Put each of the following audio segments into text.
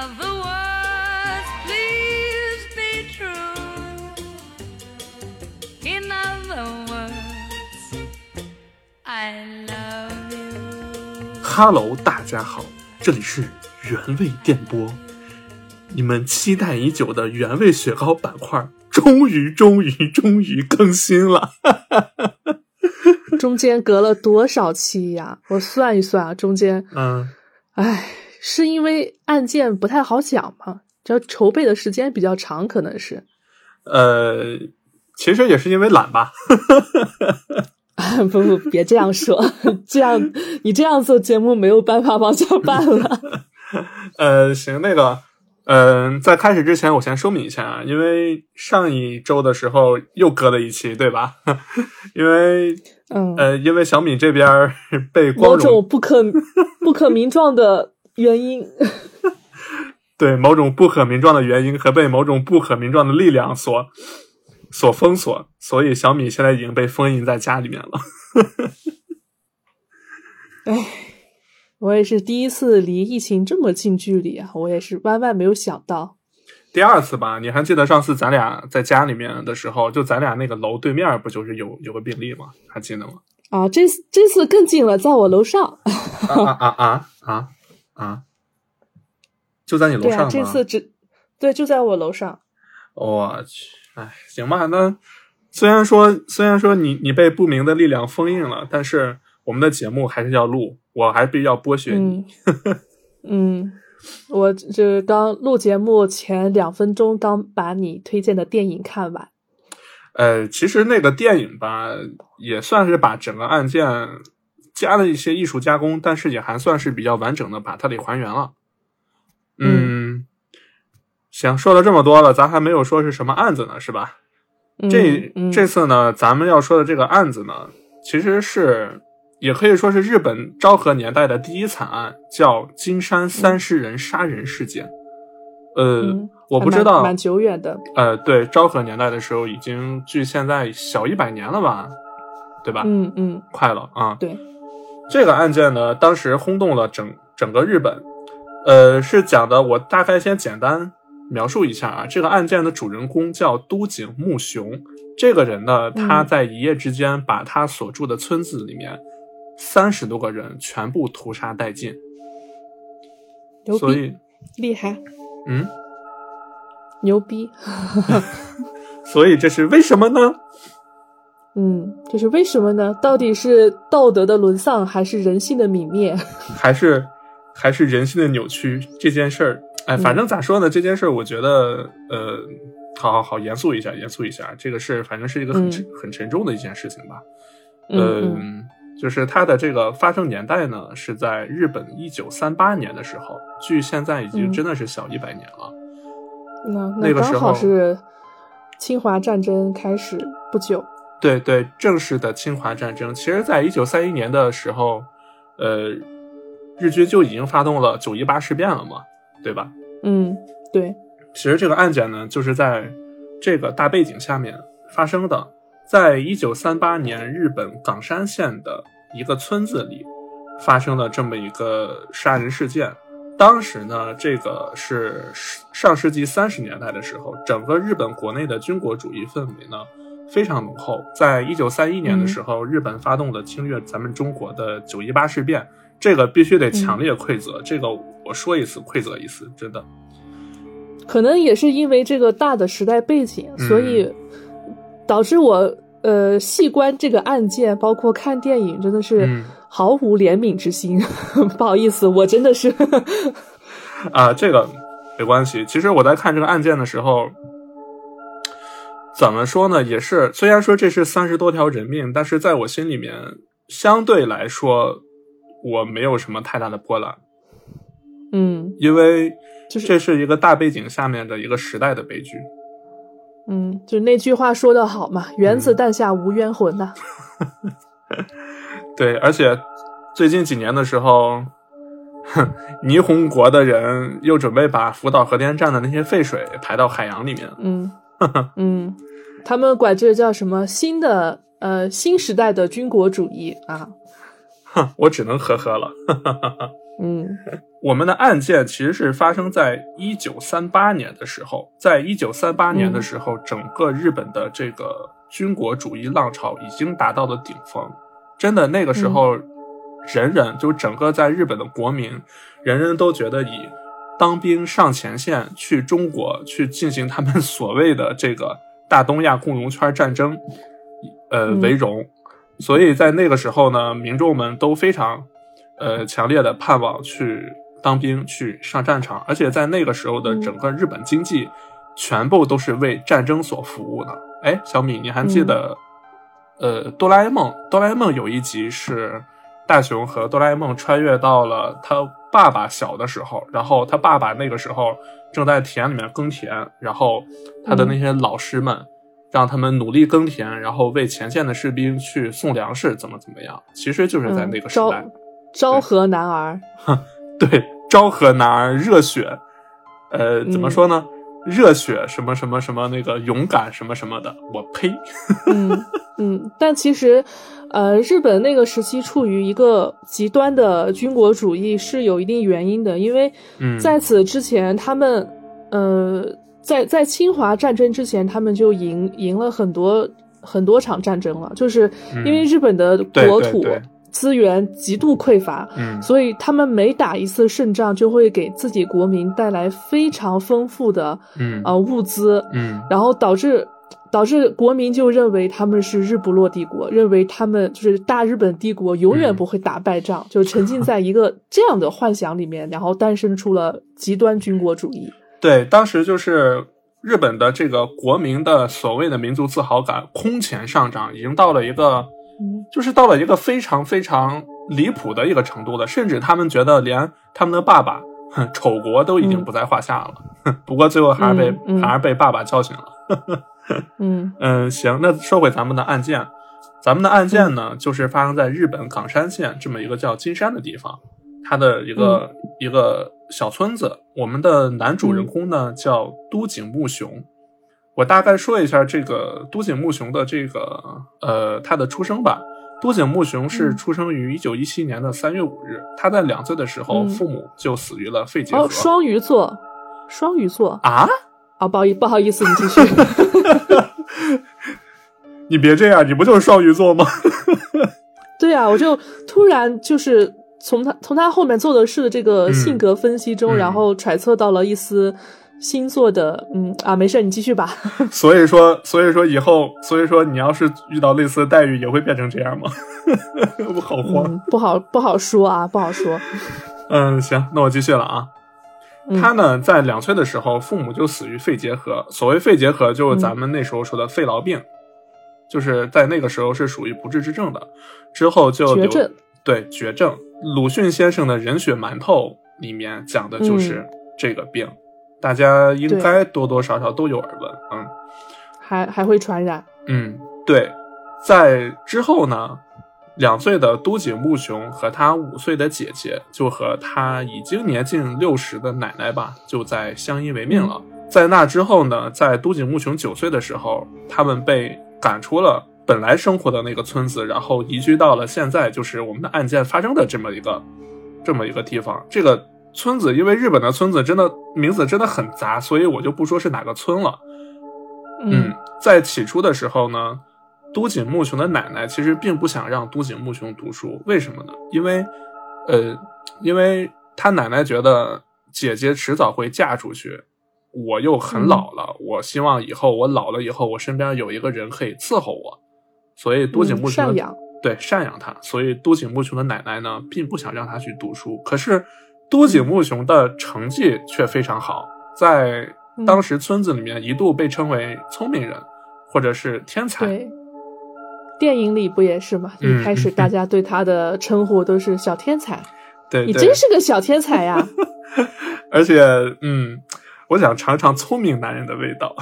In other words, please be true. In other words, I love you. Hello，大家好，这里是原味电波。你们期待已久的原味雪糕板块，终于、终于、终于更新了。中间隔了多少期呀？我算一算啊，中间，嗯，唉，是因为案件不太好讲吗，这筹备的时间比较长，可能是。呃，其实也是因为懒吧。不不，别这样说，这样你这样做节目没有办法往下办了。呃，行，那个，嗯、在开始之前，我先说明一下啊，因为上一周的时候又搁了一期，对吧？因为嗯，呃，因为小米这边被光某荣种不可不可名状的原因，对某种不可名状的原因和被某种不可名状的力量所所封锁，所以小米现在已经被封印在家里面了。哎，我也是第一次离疫情这么近距离啊，我也是万万没有想到。第二次吧，你还记得上次咱俩在家里面的时候，就咱俩那个楼对面不就是有有个病例吗？还记得吗？啊，这次这次更近了，在我楼上。啊啊啊啊啊！就在你楼对啊，上吗？这次只对就在我楼上。我去，哎，行吧，那虽然说虽然说你你被不明的力量封印了，但是我们的节目还是要录，我还必须要剥削你。嗯嗯，我这刚录节目前两分钟刚把你推荐的电影看完。呃，其实那个电影吧，也算是把整个案件加了一些艺术加工，但是也还算是比较完整的把它给还原了。嗯，行，说了这么多了，咱还没有说是什么案子呢，是吧？嗯这嗯这次呢，咱们要说的这个案子呢，其实是也可以说是日本昭和年代的第一惨案，叫金山三十人杀人事件。呃，嗯我不知道蛮，蛮久远的。呃，对，昭和年代的时候已经距现在小一百年了吧，对吧？嗯嗯，快了啊。对，这个案件呢，当时轰动了整整个日本。呃，是讲的，我大概先简单描述一下啊。这个案件的主人公叫都井木雄，这个人呢，他嗯在一夜之间把他所住的村子里面三十多个人全部屠杀殆尽。所以，厉害，嗯，牛逼。所以这是为什么呢？嗯，这是为什么呢？到底是道德的沦丧，还是人性的泯灭？还是还是人性的扭曲这件事儿，哎，反正咋说呢？这件事儿，我觉得，呃，好好好，严肃一下，严肃一下。这个是反正是一个很沉、很沉重的一件事情吧。嗯嗯，就是它的这个发生年代呢，是在日本一九三八年的时候，距现在已经嗯真的是小一百年了。那那个时候好是侵华战争开始不久。对对，正式的侵华战争，其实在一九三一年的时候，呃，日军就已经发动了九一八事变了嘛，对吧？嗯，对，其实这个案件呢，就是在这个大背景下面发生的。在一九三八年，日本冈山县的一个村子里，发生了这么一个杀人事件。当时呢，这个是上世纪三十年代的时候，整个日本国内的军国主义氛围呢非常浓厚。在一九三一年的时候，日本发动了侵略咱们中国的九一八事变，这个必须得强烈馈责。这个我说一次馈责一次，真的。可能也是因为这个大的时代背景，嗯所以导致我呃细观这个案件，包括看电影，真的是嗯毫无怜悯之心。不好意思，我真的是 啊，这个没关系。其实我在看这个案件的时候，怎么说呢？也是虽然说这是三十多条人命，但是在我心里面，相对来说，我没有什么太大的波澜，嗯因为就是这是一个大背景下面的一个时代的悲剧。嗯，就那句话说得好嘛，“原子弹下无冤魂”呐。对，而且最近几年的时候，哼，霓虹国的人又准备把福岛核电站的那些废水排到海洋里面。嗯 嗯，他们管这叫什么新的呃新时代的军国主义啊。哼，我只能呵呵了。嗯我们的案件其实是发生在一九三八年的时候，在一九三八年的时候，整个日本的这个军国主义浪潮已经达到了顶峰。真的，那个时候，人人就整个在日本的国民，人人都觉得以当兵上前线去中国去进行他们所谓的这个大东亚共荣圈战争，呃嗯为荣。所以在那个时候呢，民众们都非常呃强烈的盼望去当兵去上战场，而且在那个时候的嗯整个日本经济全部都是为战争所服务的。哎，小米，你还记得、呃哆啦 A 梦？哆啦 A 梦有一集是大雄和哆啦 A 梦穿越到了他爸爸小的时候，然后他爸爸那个时候正在田里面耕田，然后他的那些老师们。让他们努力耕田，然后为前线的士兵去送粮食，怎么怎么样？其实就是在那个时代，嗯昭和男儿，对昭和男儿热血，呃，怎么嗯说呢？热血什么什么什么那个勇敢什么什么的，我呸！嗯嗯，但其实，呃，日本那个时期处于一个极端的军国主义是有一定原因的，因为嗯。在此之前，他们呃，在在侵华战争之前，他们就赢赢了很多很多场战争了，就是因为日本的国土资源极度匮乏，嗯。所以他们每打一次胜仗，就会给自己国民带来非常丰富的嗯。呃物资，嗯。然后导致导致国民就认为他们是日不落帝国，认为他们就是大日本帝国永远嗯不会打败仗，就沉浸在一个这样的幻想里面，然后诞生出了极端军国主义。对，当时就是日本的这个国民的所谓的民族自豪感空前上涨，已经到了一个，嗯就是到了一个非常非常离谱的一个程度了，甚至他们觉得连他们的爸爸，哼丑国都已经嗯不在话下了。哼不过最后还是被、还是被爸爸叫醒了。嗯嗯，行，那说回咱们的案件，咱们的案件呢，就是发生在日本冈山县这么一个叫金山的地方，它的一个、一个小村子。我们的男主人公呢、叫都井木雄。我大概说一下这个都井木雄的这个呃他的出生吧。都井木雄是嗯出生于一九一七年的三月五日，他在两岁的时候，嗯父母就死于了肺结核。哦，双鱼座，双鱼座啊！啊，不好意不好意思，你继续。你别这样，你不就是双鱼座吗？对啊，我就突然就是从他从他后面做的事的这个嗯性格分析中，嗯然后揣测到了一丝星座的，嗯啊，没事，你继续吧。所以说，所以说以后，所以说你要是遇到类似的待遇，也会变成这样吗？我好慌。嗯，不好不好说啊，不好说。嗯，行，那我继续了啊。嗯他呢，在两岁的时候，父母就死于肺结核。所谓肺结核，就是咱们那时候说的肺痨病，就是在那个时候是属于不治之症的。之后就留绝症，对绝症。鲁迅先生的人血馒头里面讲的就是这个病，大家应该多多少少都有耳闻。嗯。还还会传染。嗯，对，在之后呢，两岁的都井木雄和他五岁的姐姐，就和他已经年近六十的奶奶吧，就在相依为命了。在那之后呢，在都井木雄九岁的时候，他们被赶出了本来生活的那个村子，然后移居到了现在就是我们的案件发生的这么一个这么一个地方。这个村子，因为日本的村子真的名字真的很杂，所以我就不说是哪个村了。嗯，在起初的时候呢，都井木雄的奶奶其实并不想让都井木雄读书，为什么呢？因为，呃，因为他奶奶觉得姐姐迟早会嫁出去，我又很老了，我希望以后我老了以后，我身边有一个人可以伺候我，所以都井木雄、对赡养他，所以都井木雄的奶奶呢，并不想让他去读书。可是都井木雄的成绩却非常好，在嗯当时村子里面一度被称为聪明人，或者是天才。对，电影里不也是吗？嗯一开始大家对他的称呼都是小天才，对，你真是个小天才呀！而且，嗯，我想尝尝聪明男人的味道。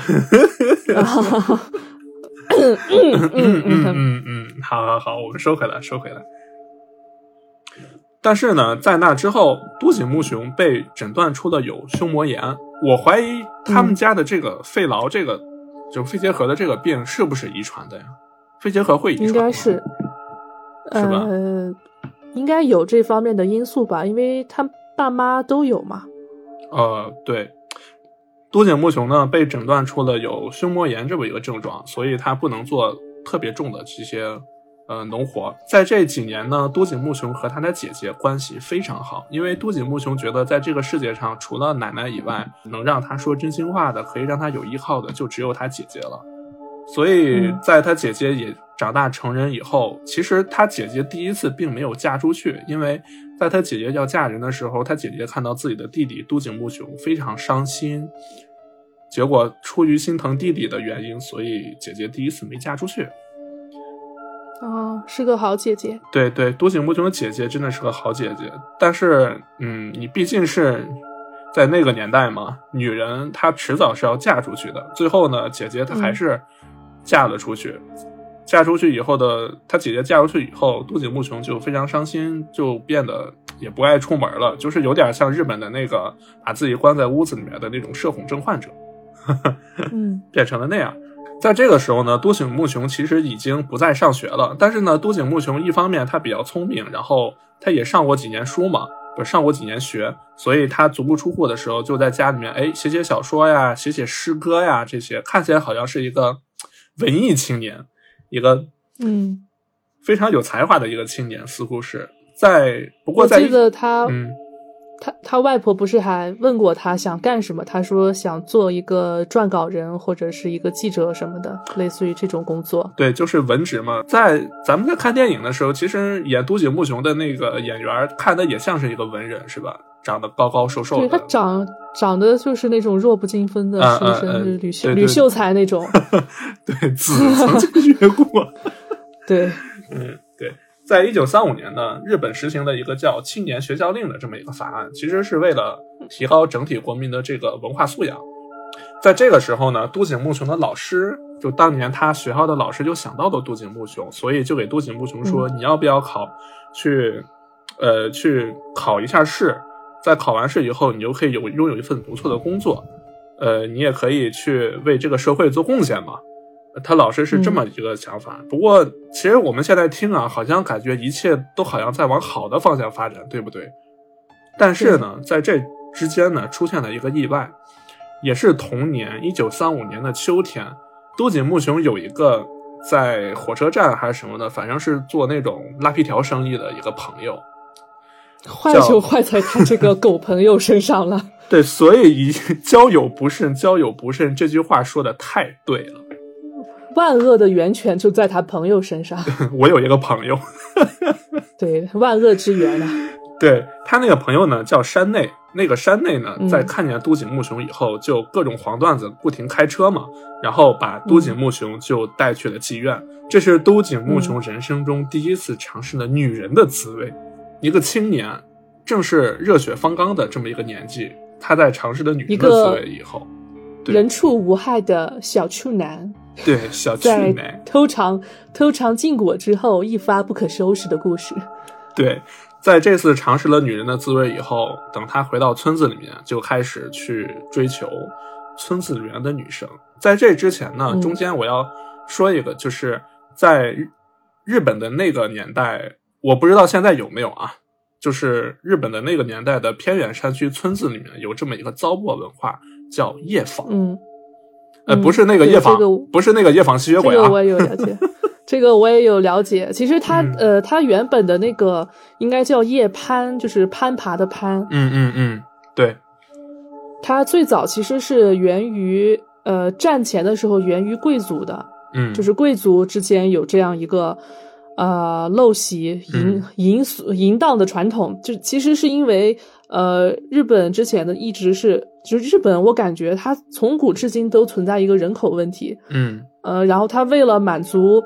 嗯嗯嗯嗯嗯嗯，好好好，我们收回来，收回来。但是呢，在那之后，都井木雄被诊断出了有胸膜炎。我怀疑他们家的这个肺痨，这个、就肺结核的这个病是不是遗传的呀？肺结核会遗传吗？应该是，是吧呃，应该有这方面的因素吧，因为他爸妈都有嘛。呃，对，都井木雄呢被诊断出了有胸膜炎这么一个症状，所以他不能做特别重的这些呃农活。在这几年呢，多井木雄和他的姐姐关系非常好，因为多井木雄觉得在这个世界上除了奶奶以外，能让他说真心话的，可以让他有依靠的，就只有他姐姐了。所以嗯在他姐姐也长大成人以后，其实他姐姐第一次并没有嫁出去，因为在他姐姐要嫁人的时候，他姐姐看到自己的弟弟都井木雄非常伤心，结果出于心疼弟弟的原因，所以姐姐第一次没嫁出去。哦，是个好姐姐。对对，都井木雄的姐姐真的是个好姐姐，但是，嗯，你毕竟是在那个年代嘛，女人她迟早是要嫁出去的。最后呢，姐姐她还是嫁了出去。嫁出去以后的，她姐姐嫁出去以后，都井木雄就非常伤心，就变得 也不爱出门了，就是有点像日本的那个把自己关在屋子里面的那种社恐症患者。嗯 变成了那样。在这个时候呢，都井木雄其实已经不再上学了，但是呢，都井木雄一方面他比较聪明，然后他也上过几年书嘛，不是上过几年学，所以他足不出户的时候就在家里面哎写写小说呀，写写诗歌呀，这些看起来好像是一个文艺青年，一个嗯，非常有才华的一个青年，似乎是在不过我在记得他、嗯他他外婆不是还问过他想干什么？他说想做一个撰稿人或者是一个记者什么的，类似于这种工作。对，就是文职嘛。在咱们在看电影的时候，其实演都井木雄的那个演员看的也像是一个文人，是吧？长得高高瘦瘦的。对他长长得就是那种弱不禁风的嗯书生，就是吕秀吕秀才那种。对，子曾经学过。对，嗯，对。在一九三五年呢，日本实行了一个叫青年学校令的这么一个法案，其实是为了提高整体国民的这个文化素养。在这个时候呢，都井木雄的老师，就当年他学校的老师就想到了都井木雄，所以就给都井木雄说：“你要不要考去，呃，去考一下试？在考完试以后，你就可以有拥有一份不错的工作，呃，你也可以去为这个社会做贡献嘛。”他老师是这么一个想法。不过，其实我们现在听啊，好像感觉一切都好像在往好的方向发展，对不对？但是呢，在这之间呢，出现了一个意外。也是同年，一九三五年的秋天，都井木雄有一个在火车站还是什么的，反正是做那种拉皮条生意的一个朋友。坏就坏在他这个狗朋友身上了。对，所以一 交友不慎，交友不慎这句话说的太对了。万恶的源泉就在他朋友身上。我有一个朋友，对，万恶之源啊。对他那个朋友呢叫山内，那个山内呢嗯在看见都井木雄以后，就各种黄段子不停开车嘛，然后把都井木雄就带去了妓院。这是都井木雄人生中第一次尝试了女人的滋味。一个青年，正是热血方刚的这么一个年纪，他在尝试了女人的滋味以后，对人畜无害的小处男，对小 处男，偷尝偷尝禁果之后一发不可收拾的故事。对，在这次尝试了女人的滋味以后，等他回到村子里面，就开始去追求村子里面的女生。在这之前呢，嗯中间我要说一个，就是在日日本的那个年代，我不知道现在有没有啊，就是日本的那个年代的偏远山区村子里面有这么一个糟粕文化，叫夜访。嗯，呃，嗯不是那个夜访，这个不是那个夜访吸血鬼啊。这个我也有了解。这个我也有了解。其实它、嗯呃，它原本的那个应该叫夜攀，就是攀爬的攀。嗯嗯嗯，对，它最早其实是源于呃战前的时候源于贵族的，嗯，就是贵族之间有这样一个呃陋习淫嗯淫俗淫荡的传统，就其实是因为呃日本之前的一直是，就是日本我感觉它从古至今都存在一个人口问题，嗯。呃，然后它为了满足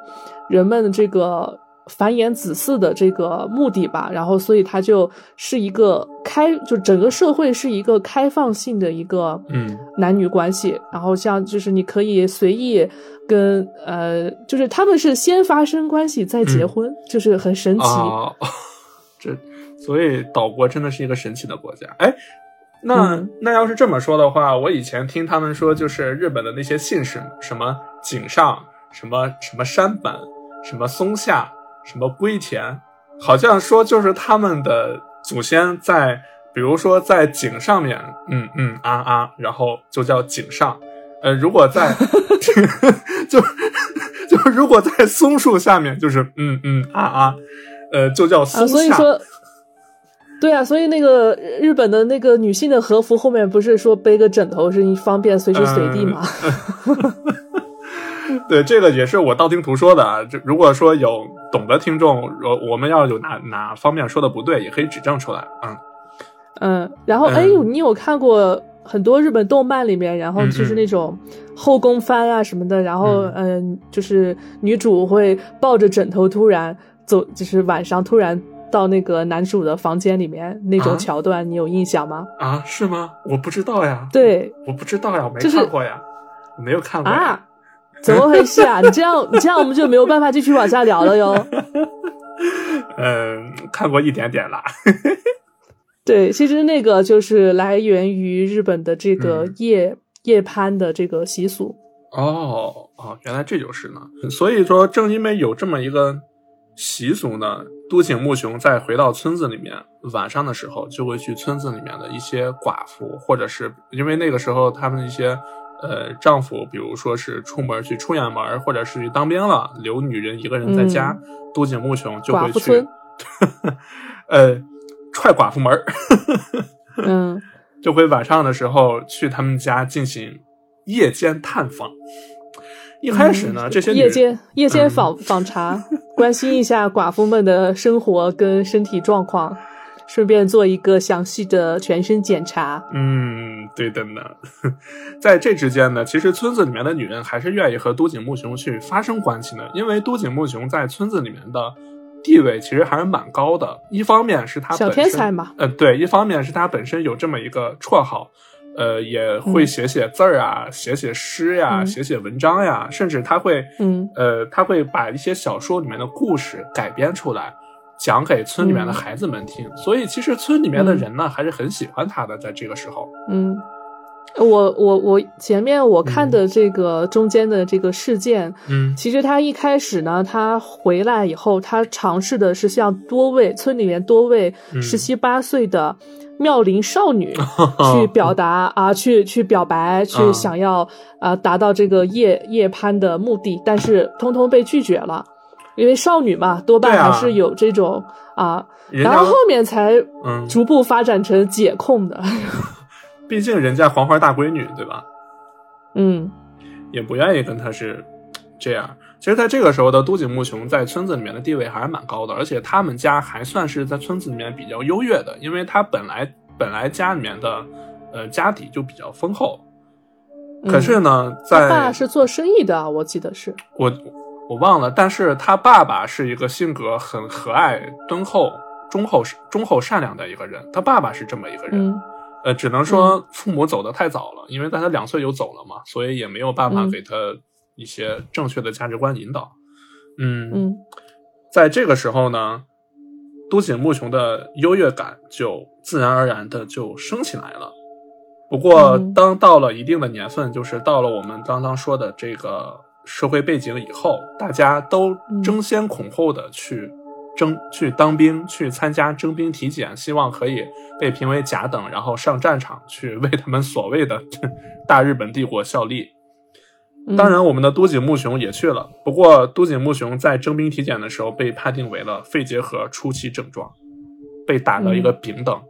人们的这个繁衍子嗣的这个目的吧，然后所以它就是一个开，就整个社会是一个开放性的一个嗯。男女关系，然后像就是你可以随意跟呃，就是他们是先发生关系再结婚，就是很神奇。啊，这所以岛国真的是一个神奇的国家。哎，那、嗯那要是这么说的话，我以前听他们说，就是日本的那些姓氏，什么井上，什么什么山本，什么松下，什么龟田，好像说就是他们的祖先在，比如说在井上面，嗯嗯啊啊，然后就叫井上。呃，如果在 就就如果在松树下面，就是嗯嗯啊啊，呃，就叫啊，松下。所以说，对啊，所以那个日本的那个女性的和服后面不是说背个枕头是方便随时随地吗？对，这个也是我道听途说的啊。这如果说有懂的听众，我我们要有哪哪方面说的不对，也可以指正出来。嗯嗯，然后嗯哎，你有看过很多日本动漫里面，然后就是那种后宫番啊什么的，然后嗯、就是女主会抱着枕头突然走，就是晚上突然到那个男主的房间里面那种啊桥段，你有印象吗？啊，是吗？我不知道呀。，对我不知道呀，我没看过呀，我没有看过呀啊，怎么回事啊？你这样 你这样我们就没有办法继续往下聊了哟。嗯，看过一点点啦。对，其实那个就是来源于日本的这个嗯夜、夜攀的这个习俗。哦哦，原来这就是呢。所以说，正因为有这么一个习俗呢，都井木雄在回到村子里面，晚上的时候就会去村子里面的一些寡妇，或者是因为那个时候他们的一些呃丈夫，比如说是出门去出远门，或者是去当兵了，留女人一个人在家，都井木雄就会去 呃，踹寡妇门儿。嗯，就会晚上的时候去他们家进行夜间探访。一开始呢，这些夜间夜间嗯访、访查，关心一下寡妇们的生活跟身体状况，顺便做一个详细的全身检查。嗯，对的呢。在这之间呢，其实村子里面的女人还是愿意和都井木雄去发生关系的，因为都井木雄在村子里面的地位其实还是蛮高的。一方面是他小本身天才嘛，呃，对，一方面是他本身有这么一个绰号，呃，也会嗯写写字儿啊，写写诗呀，嗯写写文章呀，甚至他会，嗯呃，他会把一些小说里面的故事改编出来，讲给村里面的嗯孩子们听。所以其实村里面的嗯人呢，还是很喜欢他的，在这个时候。嗯。我我我前面我看的这个中间的这个事件，嗯。其实他一开始呢，他回来以后，他尝试的是向多位村里面多位嗯。十七八岁的妙龄少女 去表达啊，去去表白，去嗯想要啊达到这个夜夜攀的目的，但是通通被拒绝了，因为少女嘛，多半还是有这种啊，然后后面才嗯，逐步发展成解控的，毕竟人家黄花大闺女，对吧？嗯也不愿意跟他是这样。其实，在这个时候的都井木雄在村子里面的地位还是蛮高的，而且他们家还算是在村子里面比较优越的，因为他本来本来家里面的呃家底就比较丰厚。可是呢，他在爸是做生意的，我记得是，我我忘了，但是他爸爸是一个性格很和蔼、敦厚、忠厚、忠厚善良的一个人。他爸爸是这么一个人，嗯呃，只能说父母走得太早了，因为在他两岁就走了嘛，所以也没有办法嗯。给他一些正确的价值观引导。嗯嗯。在这个时候呢，都井木雄的优越感就自然而然的就升起来了。不过，嗯。当到了一定的年份，就是到了我们刚刚说的这个社会背景以后，大家都争先恐后的去征、去当兵，去参加征兵体检，希望可以被评为甲等，然后上战场去为他们所谓的 大日本帝国效力。嗯，当然，我们的都井木雄也去了。不过，都井木雄在征兵体检的时候被判定为了肺结核初期症状，被打了一个丙等，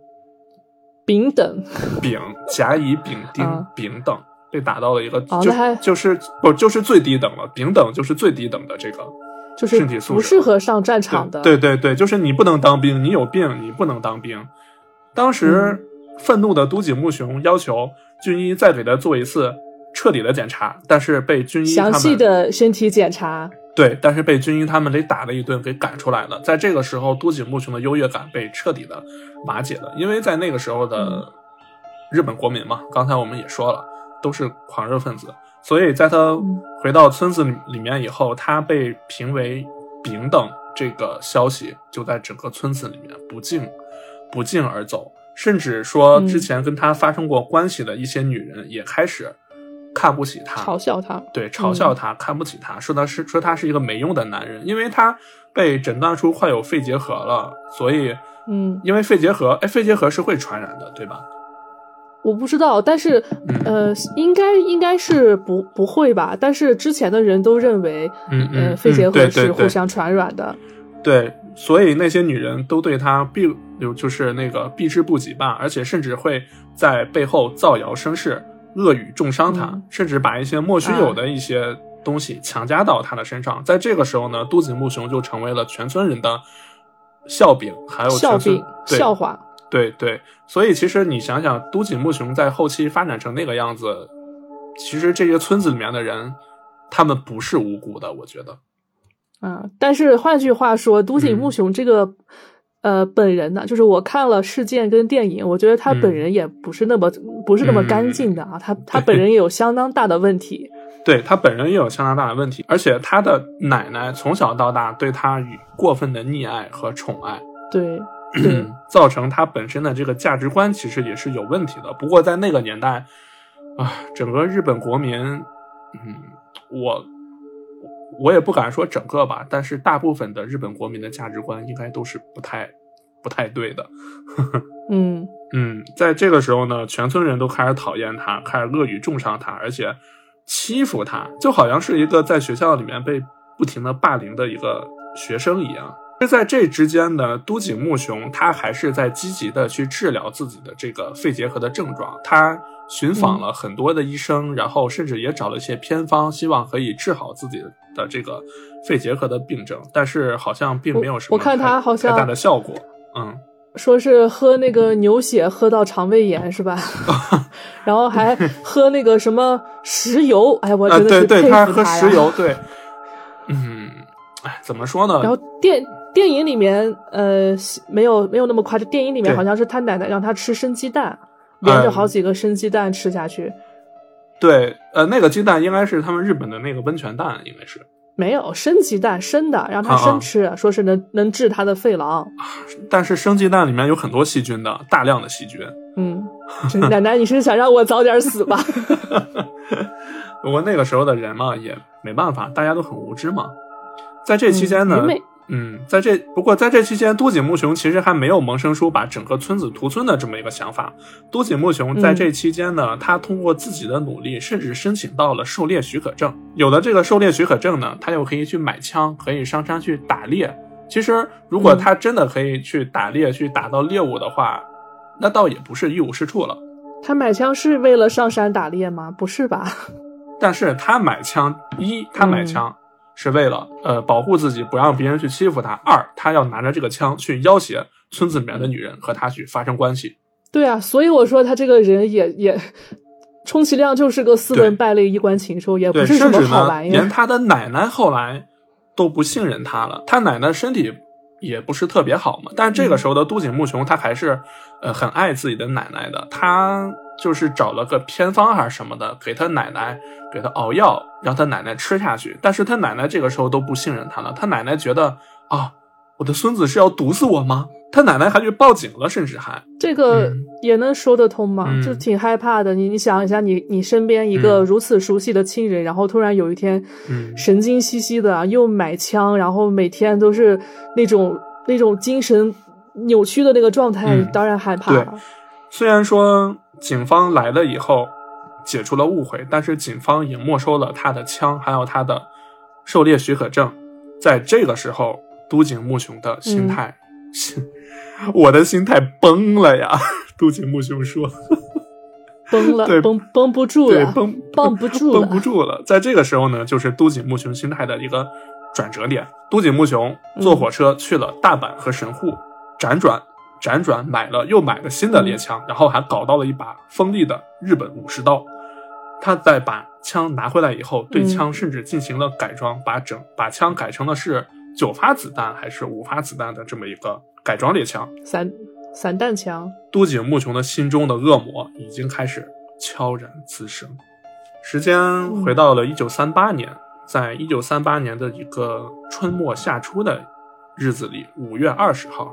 丙等，丙甲乙丙丁啊丙等，被打到了一个哦就就是不就是最低等了，丙等就是最低等的这个就是身体素质不适合上战场的，对对对，就是你不能当兵，你有病你不能当兵。当时、嗯愤怒的都井木雄要求军医再给他做一次彻底的检查，但是被军医详细的身体检查，对，但是被军医他们给打了一顿，给赶出来了。在这个时候，都井木雄的优越感被彻底的瓦解了，因为在那个时候的嗯日本国民嘛，刚才我们也说了，都是狂热分子，所以在他嗯。回到村子里里面以后，他被评为丙等，这个消息就在整个村子里面不胫不胫而走，甚至说嗯。之前跟他发生过关系的一些女人也开始看不起他，嘲笑他。对，嘲笑他，看不起他，说他是说他是一个没用的男人，因为他被诊断出患有肺结核了，所以嗯，因为肺结核，哎，肺结核是会传染的，对吧？我不知道，但是嗯呃，应该应该是不不会吧？但是之前的人都认为，嗯嗯呃，肺结核是互相传染的。对，所以那些女人都对他避，有就是那个避之不及吧，而且甚至会在背后造谣生事、恶语重伤他，嗯甚至把一些莫须有的一些东西强加到他的身上。在这个时候呢，都井木雄就成为了全村人的笑柄，还有笑柄、笑话。对对，所以其实你想想，都井木雄在后期发展成那个样子，其实这些村子里面的人，他们不是无辜的，我觉得。啊，但是换句话说，都井嗯。木雄这个、呃本人呢，就是我看了事件跟电影，我觉得他本嗯人也不是那么、不是那么干净的啊，他他本人也有相当大的问题。对他本人也有相当大的问题，而且他的奶奶从小到大对他过分的溺爱和宠爱，对对，造成他本身的这个价值观其实也是有问题的。不过在那个年代，啊，整个日本国民，嗯，我我也不敢说整个吧，但是大部分的日本国民的价值观应该都是不太不太对的。嗯嗯，在这个时候呢，全村人都开始讨厌他，开始恶语重伤他，而且欺负他，就好像是一个在学校里面被不停的霸凌的一个学生一样。就在这之间呢，都井木雄他还是在积极的去治疗自己的这个肺结核的症状，他寻访了很多的医生，然后甚至也找了一些偏方，希望可以治好自己的这个肺结核的病症，但是好像并没有什么我我看他太好像太大的效果。嗯，说是喝那个牛血喝到肠胃炎是吧？然后还喝那个什么石油，哎，我啊，真的是佩对对，他喝。石油，对，嗯，哎，怎么说呢？然后电电影里面，呃，没有没有那么夸张。电影里面好像是他奶奶让他吃生鸡蛋，连着嗯好几个生鸡蛋吃下去。对，呃，那个鸡蛋应该是他们日本的那个温泉蛋，应该是。没有生鸡蛋，生的让他啊啊生吃，说是能能治他的肺痨。但是生鸡蛋里面有很多细菌的，大量的细菌。嗯，奶奶，你是想让我早点死吧？不过那个时候的人嘛，也没办法，大家都很无知嘛。在这期间呢嗯，在这不过在这期间，都井木雄其实还没有萌生出把整个村子屠村的这么一个想法。都井木雄在这期间呢，他通过自己的努力，甚至申请到了狩猎许可证。有了这个狩猎许可证呢，他又可以去买枪，可以上山去打猎。其实，如果他真的可以去打猎，去打到猎物的话，那倒也不是一无是处了。他买枪是为了上山打猎吗？不是吧？但是他买枪，一他买枪是为了、呃保护自己，不让别人去欺负他；二他要拿着这个枪去要挟村子里面的女人和他去发生关系。对啊，所以我说他这个人也也，充其量就是个斯文败类、衣冠禽兽，也不，是什么好玩意儿。连他的奶奶后来都不信任他了。他奶奶身体也不是特别好嘛，但是这个时候的都井木雄他还是呃很爱自己的奶奶的，他就是找了个偏方还是什么的，给他奶奶给他熬药，让他奶奶吃下去。但是他奶奶这个时候都不信任他了，他奶奶觉得啊，我的孙子是要毒死我吗？他奶奶还去报警了，甚至还这个嗯也能说得通吗？嗯就挺害怕的。你你想一下你，你身边一个嗯如此熟悉的亲人，然后突然有一天，嗯神经兮兮的啊又买枪，然后每天都是那种那种精神扭曲的那个状态，嗯当然害怕了。虽然说警方来了以后解除了误会，但是警方也没收了他的枪，还有他的狩猎许可证。在这个时候，都井木雄的心态，心我的心态崩了呀！都井木雄说崩了对，崩，崩不住了，对崩，崩不住 崩不。住了。在这个时候呢，就是都井木雄心态的一个转折点。都井木雄坐火车去了大阪和神户，辗转辗转买了又买了新的猎枪，然后还搞到了一把锋利的日本武士刀。他在把枪拿回来以后，对嗯枪甚至进行了改装，把整把枪改成了是九发子弹还是五发子弹的这么一个改装猎枪。散散弹枪，都井木雄的心中的恶魔已经开始悄然滋生。时间回到了一九三八年，在一九三八年的一个春末夏初的日子里，五月二十号，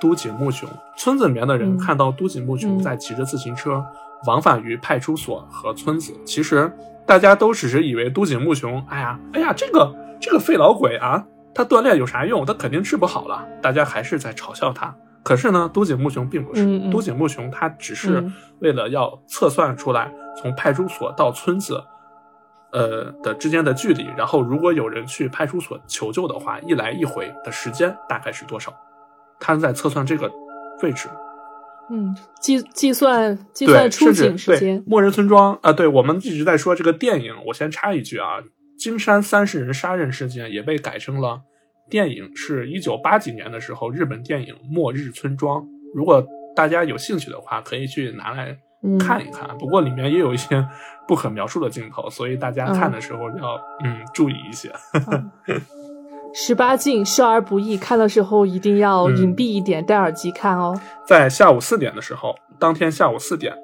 都井木雄村子里面的人嗯看到都井木雄嗯在骑着自行车往返于派出所和村子。其实大家都只是以为都井木雄，哎呀，哎呀，这个这个废老鬼啊，他锻炼有啥用？他肯定治不好了。大家还是在嘲笑他。可是呢，都井木雄并不是，嗯嗯都井木雄他只是嗯为了要测算出来从派出所到村子，呃的之间的距离，然后如果有人去派出所求救的话，一来一回的时间大概是多少？他在测算这个位置，嗯，计计算计对，算出警时间，末日村庄啊、对我们一直在说这个电影，我先插一句啊，金山三十人杀人事件也被改成了电影，是一九八几年的时候日本电影《末日村庄》，如果大家有兴趣的话，可以去拿来嗯看一看。不过里面也有一些不可描述的镜头，所以大家看的时候要嗯注意一些。十八禁，少儿不宜，看的时候一定要嗯隐蔽一点，戴耳机看哦。在下午四点的时候，当天下午四点，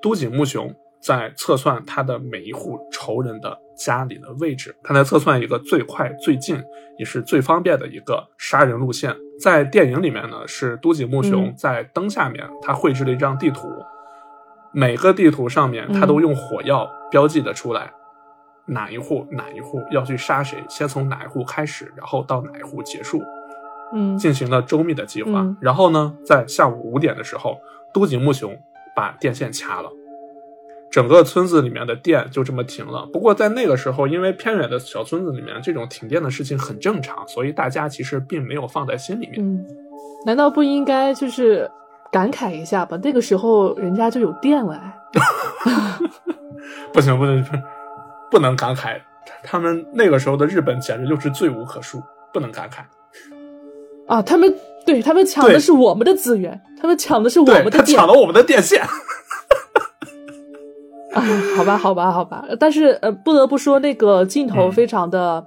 都井木雄在测算他的每一户仇人的家里的位置，他在测算一个最快、最近也是最方便的一个杀人路线。在电影里面呢，是都井木雄嗯在灯下面，他绘制了一张地图，每个地图上面他都用火药标记的出来。哪一户哪一户要去杀谁，先从哪一户开始，然后到哪一户结束。嗯进行了周密的计划。嗯然后呢，在下午五点的时候，都井木雄把电线掐了，整个村子里面的电就这么停了。不过在那个时候，因为偏远的小村子里面，这种停电的事情很正常，所以大家其实并没有放在心里面。嗯，难道不应该就是感慨一下吧？那个时候人家就有电了哎。不行，不行，不能感慨，他们那个时候的日本简直就是罪无可恕，不能感慨。啊，他们对他们抢的是我们的资源，他们抢的是我们的电他抢了我们的电线。啊，好吧，好吧，好吧。但是呃，不得不说那个镜头嗯。非常的、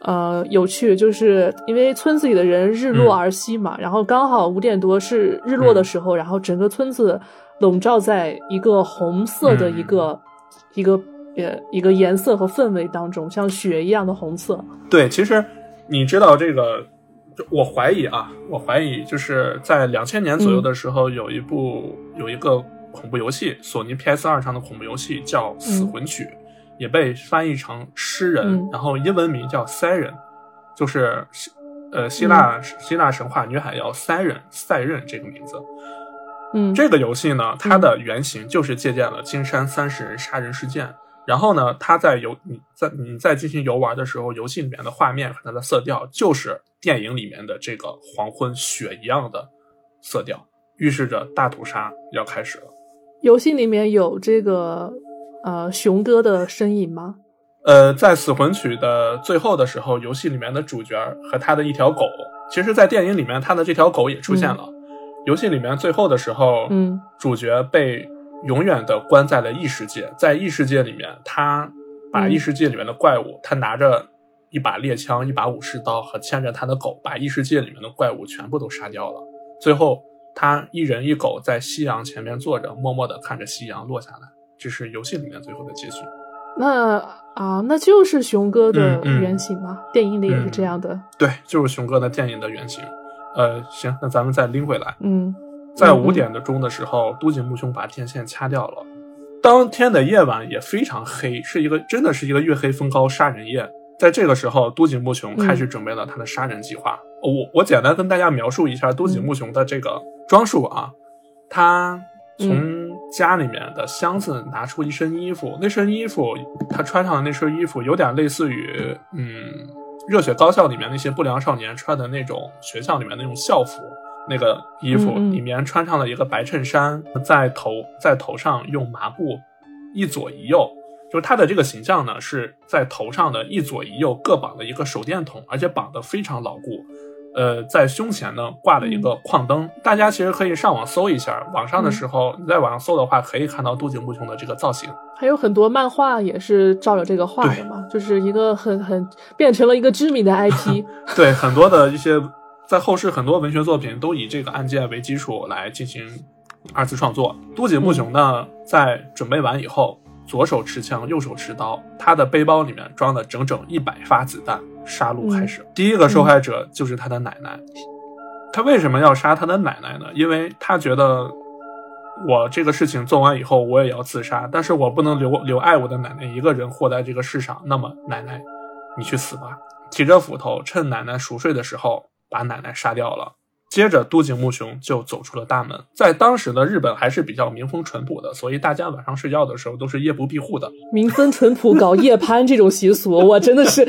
呃有趣，就是因为村子里的人日落嗯。而息嘛，然后刚好五点多是日落的时候，然后整个村子笼罩在一个红色的一个、一个呃一个颜色和氛围当中，像雪一样的红色。对，其实你知道这个，就我怀疑啊，我怀疑就是在两千年左右的时候，有一部、有一个恐怖游戏，索尼 PS 二上的恐怖游戏叫《死魂曲》，也被翻译成《诗人》嗯然后英文名叫 Siren，就是希呃希腊、希腊神话女海妖 Siren 赛壬这个名字。嗯，这个游戏呢，它的原型就是借鉴了金山三十人杀人事件。然后呢，它在游你在你在进行游玩的时候，游戏里面的画面和它的色调就是电影里面的这个黄昏雪一样的色调，预示着大屠杀要开始了。游戏里面有这个呃熊哥的身影吗？呃，在死魂曲的最后的时候，游戏里面的主角和他的一条狗，其实，在电影里面，他的这条狗也出现了。游戏里面最后的时候，嗯主角被永远的关在了异世界，在异世界里面，他把嗯异世界里面的怪物，他拿着一把猎枪、一把武士刀和牵着他的狗，把异世界里面的怪物全部都杀掉了。最后，他一人一狗在夕阳前面坐着，默默地看着夕阳落下来。这是游戏里面最后的结局。那啊，那就是熊哥的原型吗？电影里也是这样的。对，就是熊哥的电影的原型。呃，行，那咱们再拎回来。嗯，在嗯五点的钟的时候，都井木雄把电线掐掉了。当天的夜晚也非常黑，是一个真的是一个月黑风高杀人夜。在这个时候，都井木雄开始准备了他的杀人计划。我我简单跟大家描述一下都井木雄的这个装束啊，他从家里面的箱子拿出一身衣服，那身衣服他穿上的那身衣服有点类似于嗯热血高校里面那些不良少年穿的那种学校里面那种校服。那个衣服里面穿上了一个白衬衫，在头在头上用麻布一左一右，就是他的这个形象呢是在头上的一左一右各绑了一个手电筒，而且绑得非常牢固。呃，在胸前呢挂了一个矿灯，大家其实可以上网搜一下，网上的时候你在网上搜的话，可以看到都井木雄的这个造型。还有很多漫画也是照着这个画的嘛，就是一个很很变成了一个知名的 IP。对，很多的一些在后世很多文学作品都以这个案件为基础来进行二次创作。都井木雄呢，在准备完以后，左手持枪，右手持刀，他的背包里面装了整整一百发子弹，杀戮开始。第一个受害者就是他的奶奶。他为什么要杀他的奶奶呢？因为他觉得我这个事情做完以后，我也要自杀，但是我不能留留爱我的奶奶一个人活在这个世上。那么，奶奶，你去死吧！提着斧头，趁奶奶熟睡的时候，把奶奶杀掉了。接着，都井木雄就走出了大门。在当时的日本还是比较民风淳朴的，所以大家晚上睡觉的时候都是夜不闭户的。民风淳朴搞夜攀这种习俗，我真的是，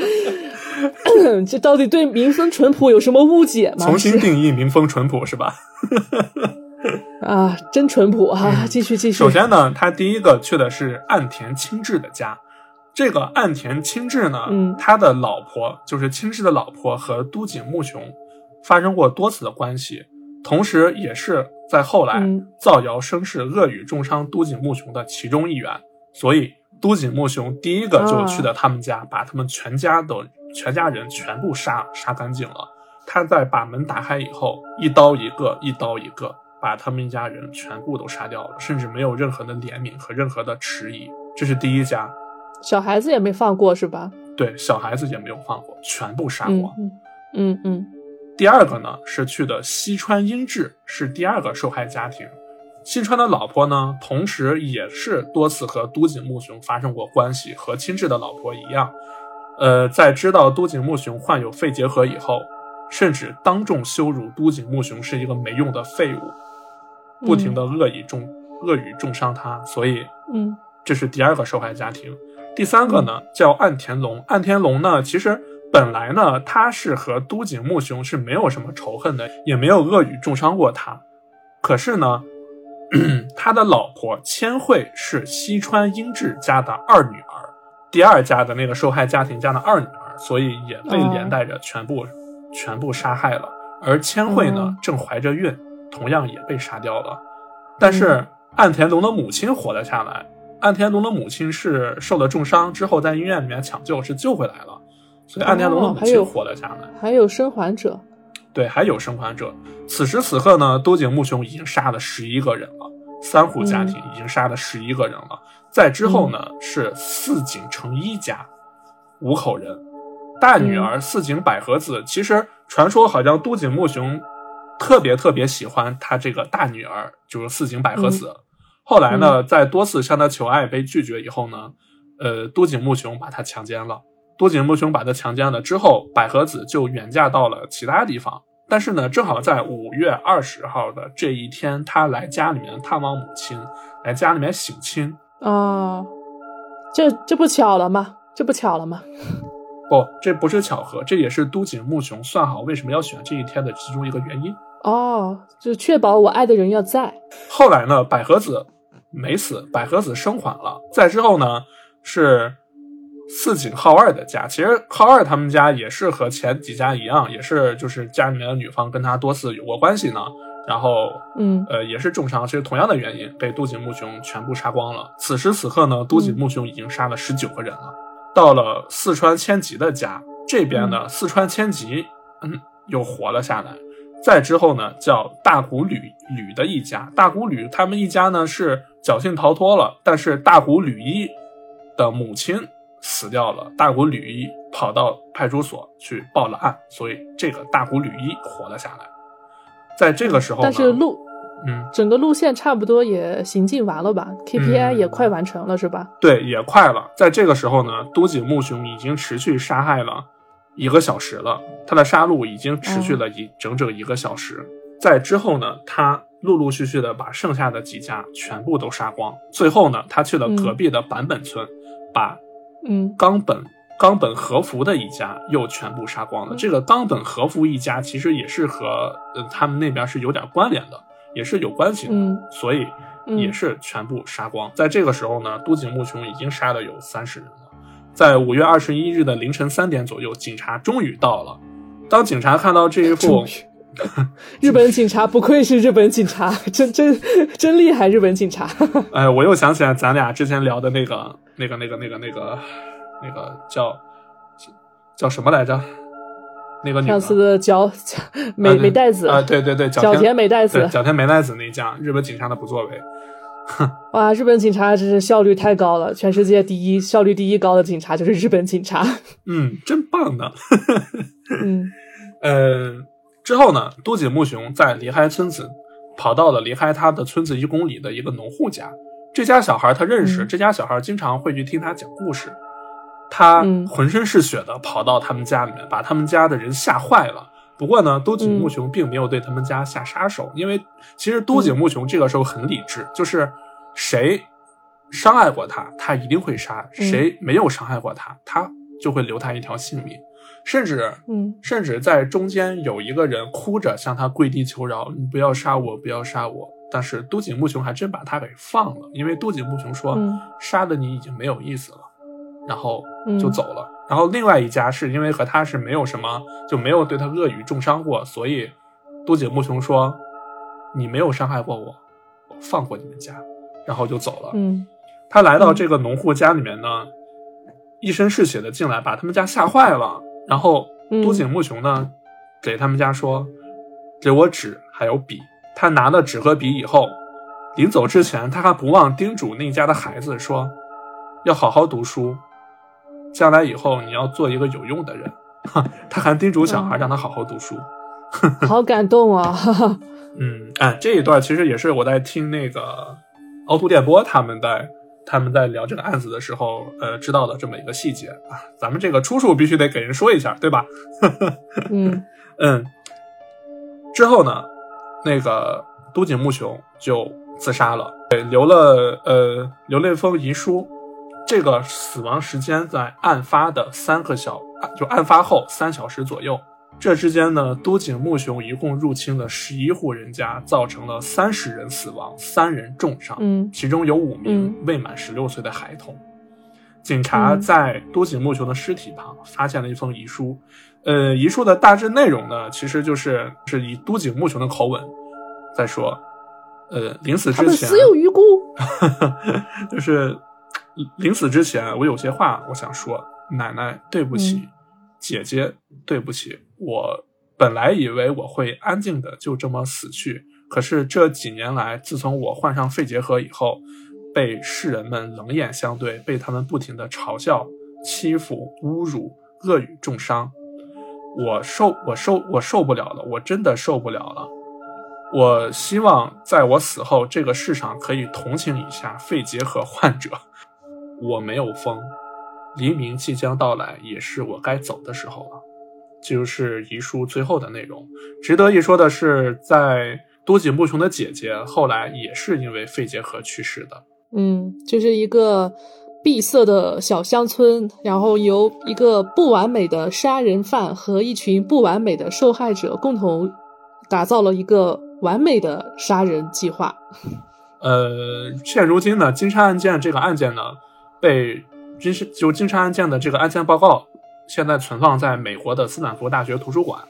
这到底对民风淳朴有什么误解吗？重新定义民风淳朴是吧？啊，真淳朴啊！继续继续。首先呢，他第一个去的是岸田清志的家。这个岸田清志呢，嗯他的老婆就是清志的老婆和都井木雄发生过多次的关系，同时也是在后来嗯造谣生事、恶语重伤都井木雄的其中一员。所以都井木雄第一个就去的他们家，把他们全家的全家人全部杀杀干净了。他在把门打开以后，一刀一个，一刀一个，把他们一家人全部都杀掉了，甚至没有任何的怜悯和任何的迟疑。这是第一家，小孩子也没放过是吧？对小孩子也没有放过，全部杀光。嗯嗯嗯嗯第二个呢是去的西川英治，是第二个受害家庭。西川的老婆呢，同时也是多次和都井木雄发生过关系，和亲治的老婆一样。呃，在知道都井木雄患有肺结核以后，甚至当众羞辱都井木雄是一个没用的废物，不停的恶意重、恶语重伤他，所以嗯这是第二个受害家庭。第三个呢叫岸田龙，岸田龙呢其实本来呢他是和都井木雄是没有什么仇恨的，也没有恶语重伤过他。可是呢，他的老婆千惠是西川英治家的二女儿，第二家的那个受害家庭家的二女儿，所以也被哦连带着全部、全部杀害了。而千惠呢哦正怀着孕，同样也被杀掉了。但是岸田龙的母亲活了下来。岸田龙的母亲是受了重伤之后，在医院里面抢救，是救回来了，所以岸田龙的母亲哦还有活了下来。还有生还者。对，还有生还者。此时此刻呢，都井木雄已经杀了十一个人了，三户家庭已经杀了十一个人了。再之后呢，是四井成一家五口人，大女儿四井百合子。其实传说好像都井木雄特别特别喜欢他这个大女儿，就是四井百合子。后来呢，在多次向他求爱被拒绝以后呢，呃，都井木雄把他强奸了。都井木雄把他强奸了之后，百合子就远嫁到了其他地方。但是呢，正好在五月二十号的这一天，他来家里面探望母亲，来家里面省亲。啊，这这不巧了吗？这不巧了吗？不，这不是巧合，这也是都井木雄算好为什么要选这一天的其中一个原因。哦，就确保我爱的人要在。后来呢，百合子没死，百合子生还了。再之后呢，是四井浩二的家。其实浩二他们家也是和前几家一样，也是就是家里面的女方跟他多次有过关系呢。然后，嗯呃，也是重伤，其实同样的原因被都井木雄全部杀光了。此时此刻呢，都井木雄已经杀了十九个人了。到了四川千吉的家这边呢，四川千吉嗯又活了下来。再之后呢，叫大谷吕吕的一家，大谷吕他们一家呢是侥幸逃脱了，但是大谷吕一的母亲死掉了，大谷吕一跑到派出所去报了案，所以这个大谷吕一活了下来。在这个时候呢，但是路嗯，整个路线差不多也行进完了吧？KPI 嗯也快完成了是吧？对，也快了。在这个时候呢，都井木雄已经持续杀害了一个小时了，他的杀戮已经持续了一、整整一个小时。在之后呢，他陆陆续续的把剩下的几家全部都杀光。最后呢，他去了隔壁的坂本村，把嗯冈本冈本和服的一家又全部杀光了。这个冈本和服一家其实也是和呃他们那边是有点关联的，也是有关系的，嗯所以嗯也是全部杀光。在这个时候呢，都井木雄已经杀了有三十人了。在五月二十一日的凌晨三点左右，警察终于到了。当警察看到这一终副，日本警察不愧是日本警察，真真真厉害！日本警察，哎，我又想起来咱俩之前聊的那个、那个、那个、那个、那个、那个叫叫什么来着？那个女上次的的角美美代子啊，对对对，角田美代子对角田美代子那一家，日本警察的不作为。哇，日本警察真是效率太高了，全世界第一效率第一高的警察就是日本警察。嗯，真棒呢。嗯 呃，之后呢，都井木雄在离开村子跑到了离开他的村子一公里的一个农户家。这家小孩他认识，嗯这家小孩经常会去听他讲故事。他嗯浑身是血的跑到他们家里面，把他们家的人吓坏了。不过呢，都井木雄并没有对他们家下杀手，因为其实都井木雄这个时候很理智，就是谁伤害过他，他一定会杀；嗯谁没有伤害过他，他就会留他一条性命。甚至，嗯甚至在中间有一个人哭着向他跪地求饶：“你不要杀我，不要杀我。”但是都井木雄还真把他给放了，因为都井木雄说：“嗯杀了你已经没有意思了。”然后嗯就走了。然后另外一家是因为和他是没有什么，就没有对他恶语重伤过，所以都井木雄说：“你没有伤害过我，我放过你们家。”然后就走了。嗯他来到这个农户家里面呢，一身是血的进来，把他们家吓坏了。然后嗯都井木雄呢，给他们家说：“给我纸还有笔。”他拿了纸和笔以后，临走之前，他还不忘叮嘱那家的孩子说：“要好好读书，将来以后你要做一个有用的人。”哈，他还叮嘱小孩嗯让他好好读书。好感动啊！哈 哈嗯，哎，这一段其实也是我在听那个凹凸电波他们在他们在聊这个案子的时候，呃，知道的这么一个细节啊。咱们这个出处必须得给人说一下，对吧？嗯嗯。之后呢，那个都井木雄就自杀了，对，留了呃留了一封遗书。这个死亡时间在案发的三个小，就案发后三小时左右。这之间呢，都井木雄一共入侵了十一户人家，造成了三十人死亡，三人重伤，嗯其中有五名嗯未满十六岁的孩童。警察嗯。在都井木雄的尸体旁发现了一封遗书，呃，遗书的大致内容呢，其实就是是以都井木雄的口吻在说，呃，临死之前，死有余辜。就是临死之前，我有些话我想说，奶奶对不起，嗯。姐姐对不起，我本来以为我会安静的就这么死去，可是这几年来，自从我患上肺结核以后，被世人们冷眼相对，被他们不停的嘲笑、欺负、侮辱、恶语重伤，我受我受我受不了了，我真的受不了了。我希望在我死后，这个世上可以同情一下肺结核患者。我没有疯，黎明即将到来，也是我该走的时候了。就是遗书最后的内容。值得一说的是，在都井木雄的姐姐后来也是因为肺结核去世的。嗯，就是一个闭塞的小乡村，然后由一个不完美的杀人犯和一群不完美的受害者共同打造了一个完美的杀人计划。呃，现如今呢，金山案件这个案件呢，被金山就金山案件的这个案件报告，现在存放在美国的斯坦福大学图书馆。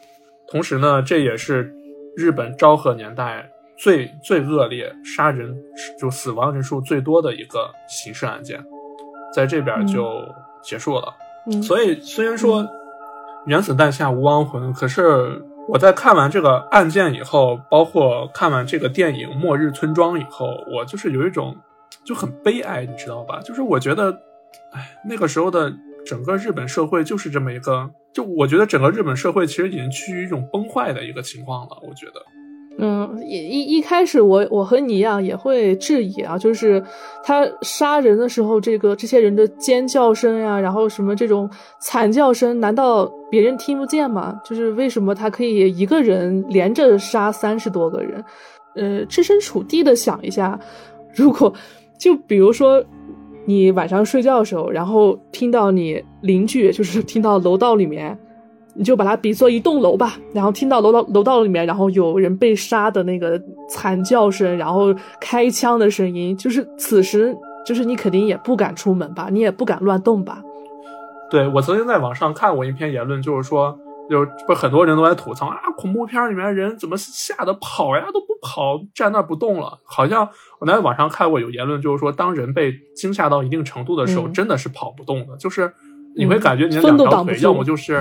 同时呢，这也是日本昭和年代最最恶劣、杀人就死亡人数最多的一个刑事案件，在这边就结束了。嗯，所以虽然说原子弹下无亡魂，可是我在看完这个案件以后，包括看完这个电影《末日村庄》以后，我就是有一种就很悲哀，你知道吧？就是我觉得，哎，那个时候的整个日本社会就是这么一个，就我觉得整个日本社会其实已经趋于一种崩坏的一个情况了。我觉得，嗯，一一一开始我我和你一样也会质疑啊，就是他杀人的时候，这个这些人的尖叫声呀、然后什么这种惨叫声，难道别人听不见吗？就是为什么他可以一个人连着杀三十多个人？呃，设身处地的想一下，如果就比如说你晚上睡觉的时候，然后听到你邻居，就是听到楼道里面。你就把它比作一栋楼吧，然后听到楼道楼道里面，然后有人被杀的那个惨叫声，然后开枪的声音，就是此时，就是你肯定也不敢出门吧，你也不敢乱动吧。对我曾经在网上看过一篇言论，就是说，就不是很多人都在吐槽啊，恐怖片里面人怎么吓得跑呀都不跑，站那儿不动了。好像我在网上看过有言论，就是说，当人被惊吓到一定程度的时候，嗯真的是跑不动的，就是你会感觉你的两条腿要么就是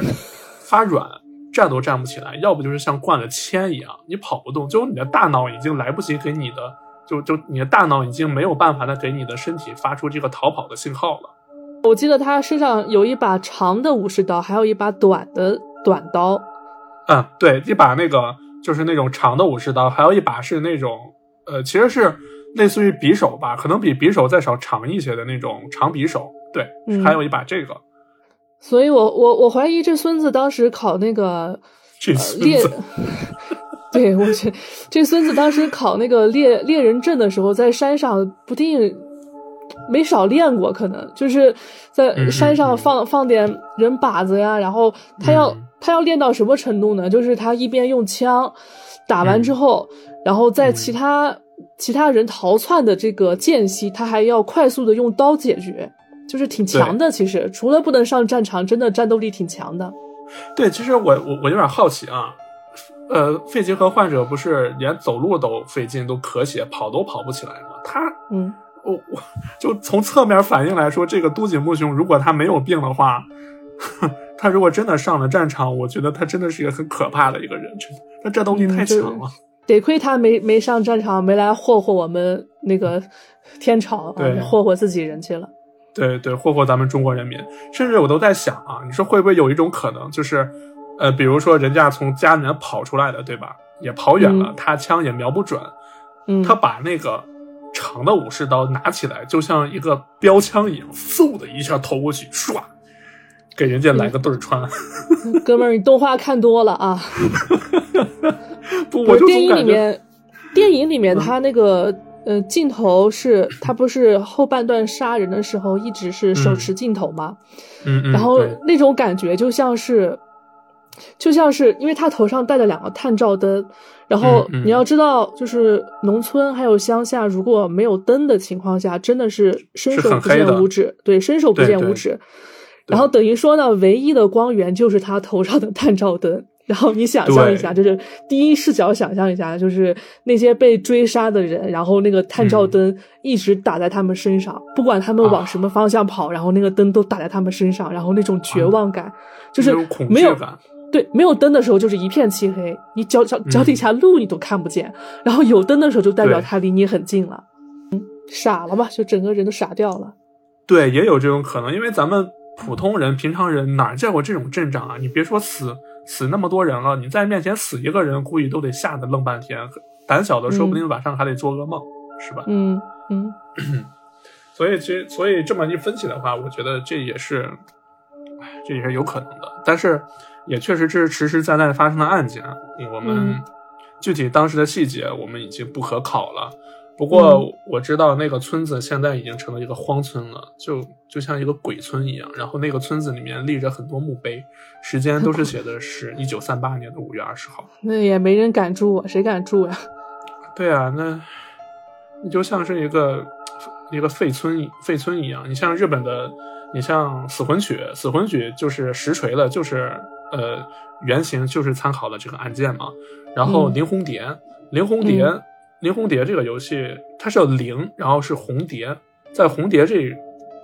发软，站都站不起来，要不就是像灌了铅一样，你跑不动，就你的大脑已经来不及给你的，就就你的大脑已经没有办法再给你的身体发出这个逃跑的信号了。我记得他身上有一把长的武士刀，还有一把短的短刀。嗯，对，一把那个就是那种长的武士刀，还有一把是那种呃，其实是类似于匕首吧，可能比匕首再稍长一些的那种长匕首。对，嗯还有一把这个，所以我我我怀疑这孙子当时考那个这呃猎，对我去这孙子当时考那个猎猎人证的时候，在山上不定没少练过，可能就是在嗯山上嗯放、放点人靶子呀，然后他要、嗯他要练到什么程度呢？就是他一边用枪打完嗯之后，然后在其他、其他人逃窜的这个间隙，他还要快速的用刀解决。就是挺强的，其实除了不能上战场，真的战斗力挺强的。对，其实我我我有点好奇啊，呃，肺结核患者不是连走路都费劲，都咳血，跑都跑不起来吗？他嗯，我我就从侧面反映来说，这个都井木雄如果他没有病的话，他如果真的上了战场，我觉得他真的是一个很可怕的一个人，真的，他战斗力太强了。得亏他没没上战场，没来霍霍我们那个天朝霍霍自己人去了。对对，霍霍咱们中国人民，甚至我都在想啊，你说会不会有一种可能，就是，呃，比如说人家从家里面跑出来的，对吧？也跑远了，嗯他枪也瞄不准，嗯，他把那个长的武士刀拿起来，就像一个标枪一样，嗖的一下投过去，唰，给人家来个对儿穿。哥们儿，你动画看多了啊！不，不是电我就总感觉，影里面，电影里面他那个呃镜头是，他不是后半段杀人的时候一直是手持镜头吗？嗯嗯，然后那种感觉就像是，就像是因为他头上戴了两个探照灯，然后你要知道，就是农村还有乡下，如果没有灯的情况下，真的是伸手不见五指，对，伸手不见五指。然后等于说呢，唯一的光源就是他头上的探照灯。然后你想象一下，就是第一视角想象一下，就是那些被追杀的人，然后那个探照嗯。灯一直打在他们身上，不管他们往啊。什么方向跑，然后那个灯都打在他们身上，然后那种绝望感，就是没有。对没有灯的时候就是一片漆黑，你脚脚脚底下路你都看不见，然后有灯的时候就代表对。他离你很近了，嗯，傻了吧，就整个人都傻掉了。对，也有这种可能，因为咱们普通人、平常人哪儿见过这种阵仗啊？你别说死死那么多人了，你在面前死一个人，估计都得吓得愣半天。胆小的说不定晚上还得做噩梦，是吧？嗯嗯 所以其实，所以这么一分析的话，我觉得这也是，哎，这也是有可能的。但是，也确实这是实实在在发生的案件，我们嗯具体当时的细节我们已经不可考了。不过嗯我知道那个村子现在已经成了一个荒村了，就就像一个鬼村一样。然后那个村子里面立着很多墓碑，时间都是写的是一九三八年的五月二十号。那也没人敢住啊，谁敢住呀、对啊，那你就像是一个一个废村废村一样。你像日本的，你像死魂曲，死魂曲就是实锤了，就是呃原型就是参考了这个案件嘛。然后嗯林红蝶，林红蝶，嗯林红蝶这个游戏它是叫灵，然后是红蝶，在红蝶这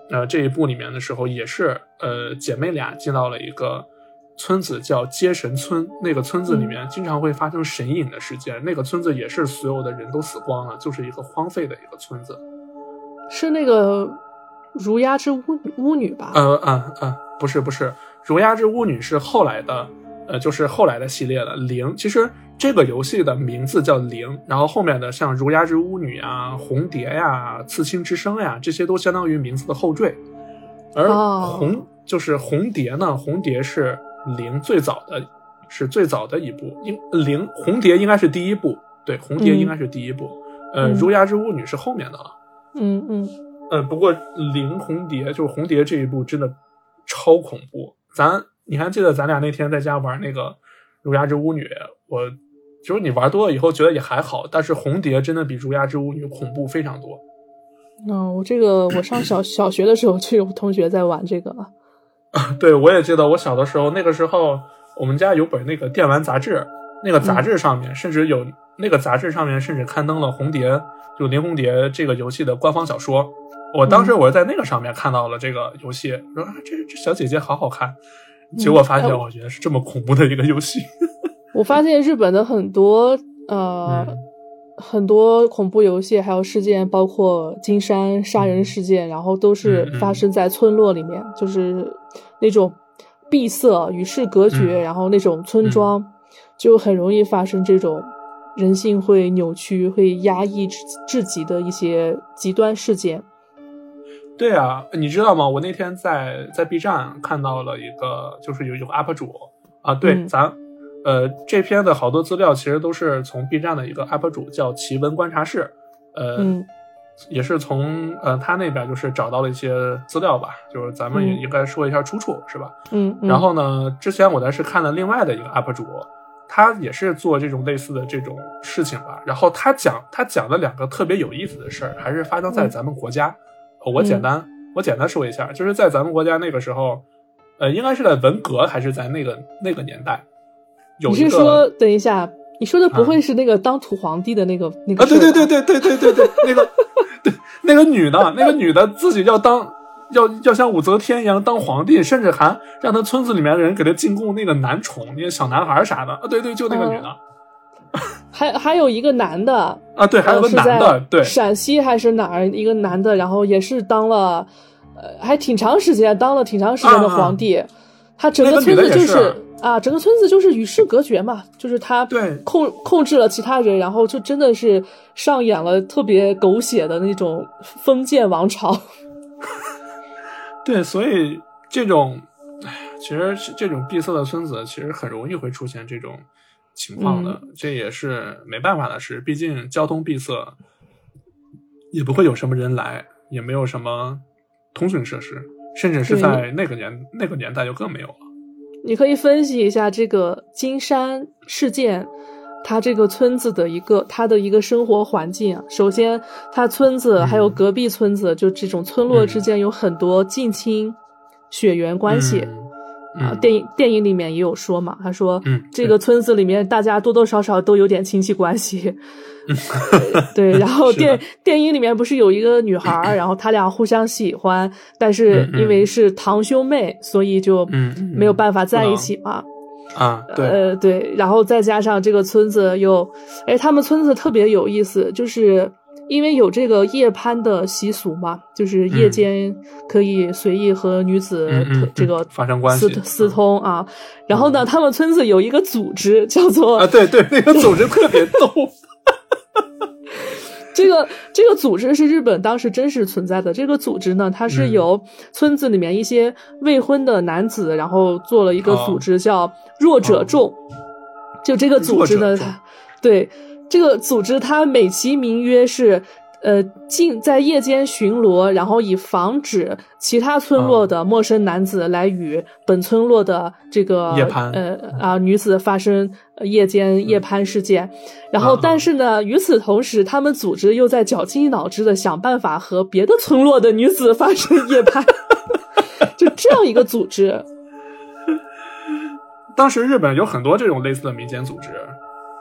呃这一部里面的时候，也是呃姐妹俩进到了一个。村子叫接神村，那个村子里面经常会发生神隐的事件。那个村子也是所有的人都死光了，就是一个荒废的一个村子。是那个如鸦之巫巫女吧？呃呃呃，不是不是，如鸦之巫女是后来的，呃，就是后来的系列了。零其实这个游戏的名字叫零，然后后面的像儒雅之巫女啊、红蝶呀、刺青之声呀，这些都相当于名字的后缀。而哦红、就是红蝶呢，红蝶是零最早的，是最早的一部，应零红蝶应该是第一部，对，红蝶嗯应该是第一部。呃，嗯如鸦之巫女是后面的了。嗯嗯呃，不过零红蝶就是红蝶这一部真的超恐怖。咱你还记得咱俩那天在家玩那个儒雅之巫女？我就是你玩多了以后觉得也还好，但是红蝶真的比儒雅之巫女恐怖非常多。嗯，我这个我上小 小学的时候就有同学在玩这个了。对，我也记得我小的时候，那个时候我们家有本那个电玩杂志，那个杂志上面甚至有、那个杂志上面甚至刊登了红蝶就林红蝶这个游戏的官方小说。我当时我是在那个上面看到了这个游戏，我说啊，这这小姐姐好好看，结果发现哎我觉得是这么恐怖的一个游戏。我发现日本的很多呃、嗯很多恐怖游戏还有事件，包括金山杀人事件，然后都是发生在村落里面，就是那种闭塞、与世隔绝，嗯然后那种村庄。就很容易发生这种人性会扭曲、会压抑至至极的一些极端事件。对啊，你知道吗？我那天在在 B 站看到了一个，就是有有个 UP 主啊，对，嗯咱呃这篇的好多资料其实都是从 B 站的一个 UP 主叫奇闻观察室，呃，嗯也是从呃他那边就是找到了一些资料吧，就是咱们也嗯应该说一下出处、是吧？嗯，嗯然后呢，之前我呢是看了另外的一个 UP 主，他也是做这种类似的这种事情吧。然后他讲他讲了两个特别有意思的事儿，还是发生在嗯咱们国家。呃我简单、我简单说一下，就是在咱们国家那个时候，呃，应该是在文革还是在那个那个年代，有你一个是说，等一下，你说的不啊会是那个当土皇帝的那个那个啊，对对对对对对对对，那个对那个女的，那个女的自己要当要要像武则天一样当皇帝，甚至还让她村子里面的人给她进贡那个男宠，那个小男孩啥的啊，对对，就那个女的、还还有一个男的，啊，对，还有个呃是男的，在对陕西还是哪儿一个男的，然后也是当了，呃，还挺长时间，当了挺长时间的皇帝。他整个村子就是是啊，整个村子就是与世隔绝嘛，就是他对控控制了其他人，然后就真的是上演了特别狗血的那种封建王朝。对，所以这种，唉，其实这种闭塞的村子，其实很容易会出现这种情况的，嗯这也是没办法的事。毕竟交通闭塞，也不会有什么人来，也没有什么通讯设施，甚至是在那个年那个年代就更没有了。你可以分析一下这个金山事件，它这个村子的一个它的一个生活环境啊。首先，它村子嗯还有隔壁村子，就这种村落之间有很多近亲血缘关系。嗯啊，嗯。电影电影里面也有说嘛，他说，嗯这个村子里面大家多多少少都有点亲戚关系，对，然后电电影里面不是有一个女孩儿，然后他俩互相喜欢，但是因为是堂兄妹，所以就没有办法在一起嘛。啊，对，呃，对，然后再加上这个村子又，哎，他们村子特别有意思，就是因为有这个夜攀的习俗嘛，就是夜嗯间可以随意和女子这个发生关系私嗯通啊。然后呢，他们村子有一个组织叫做啊，对对，那个组织特别逗。这个这个组织是日本当时真实存在的。这个组织呢，它是嗯由村子里面一些未婚的男子，然后做了一个哦组织，叫弱者众。就这个组织呢，对这个组织，它美其名曰是。呃，进在夜间巡逻，然后以防止其他村落的陌生男子来与本村落的这个夜攀呃啊女子发生呃夜间夜攀事件。然后啊，但是呢，与此同时，他们组织又在绞尽脑汁的想办法和别的村落的女子发生夜攀，就这样一个组织。当时日本有很多这种类似的民间组织，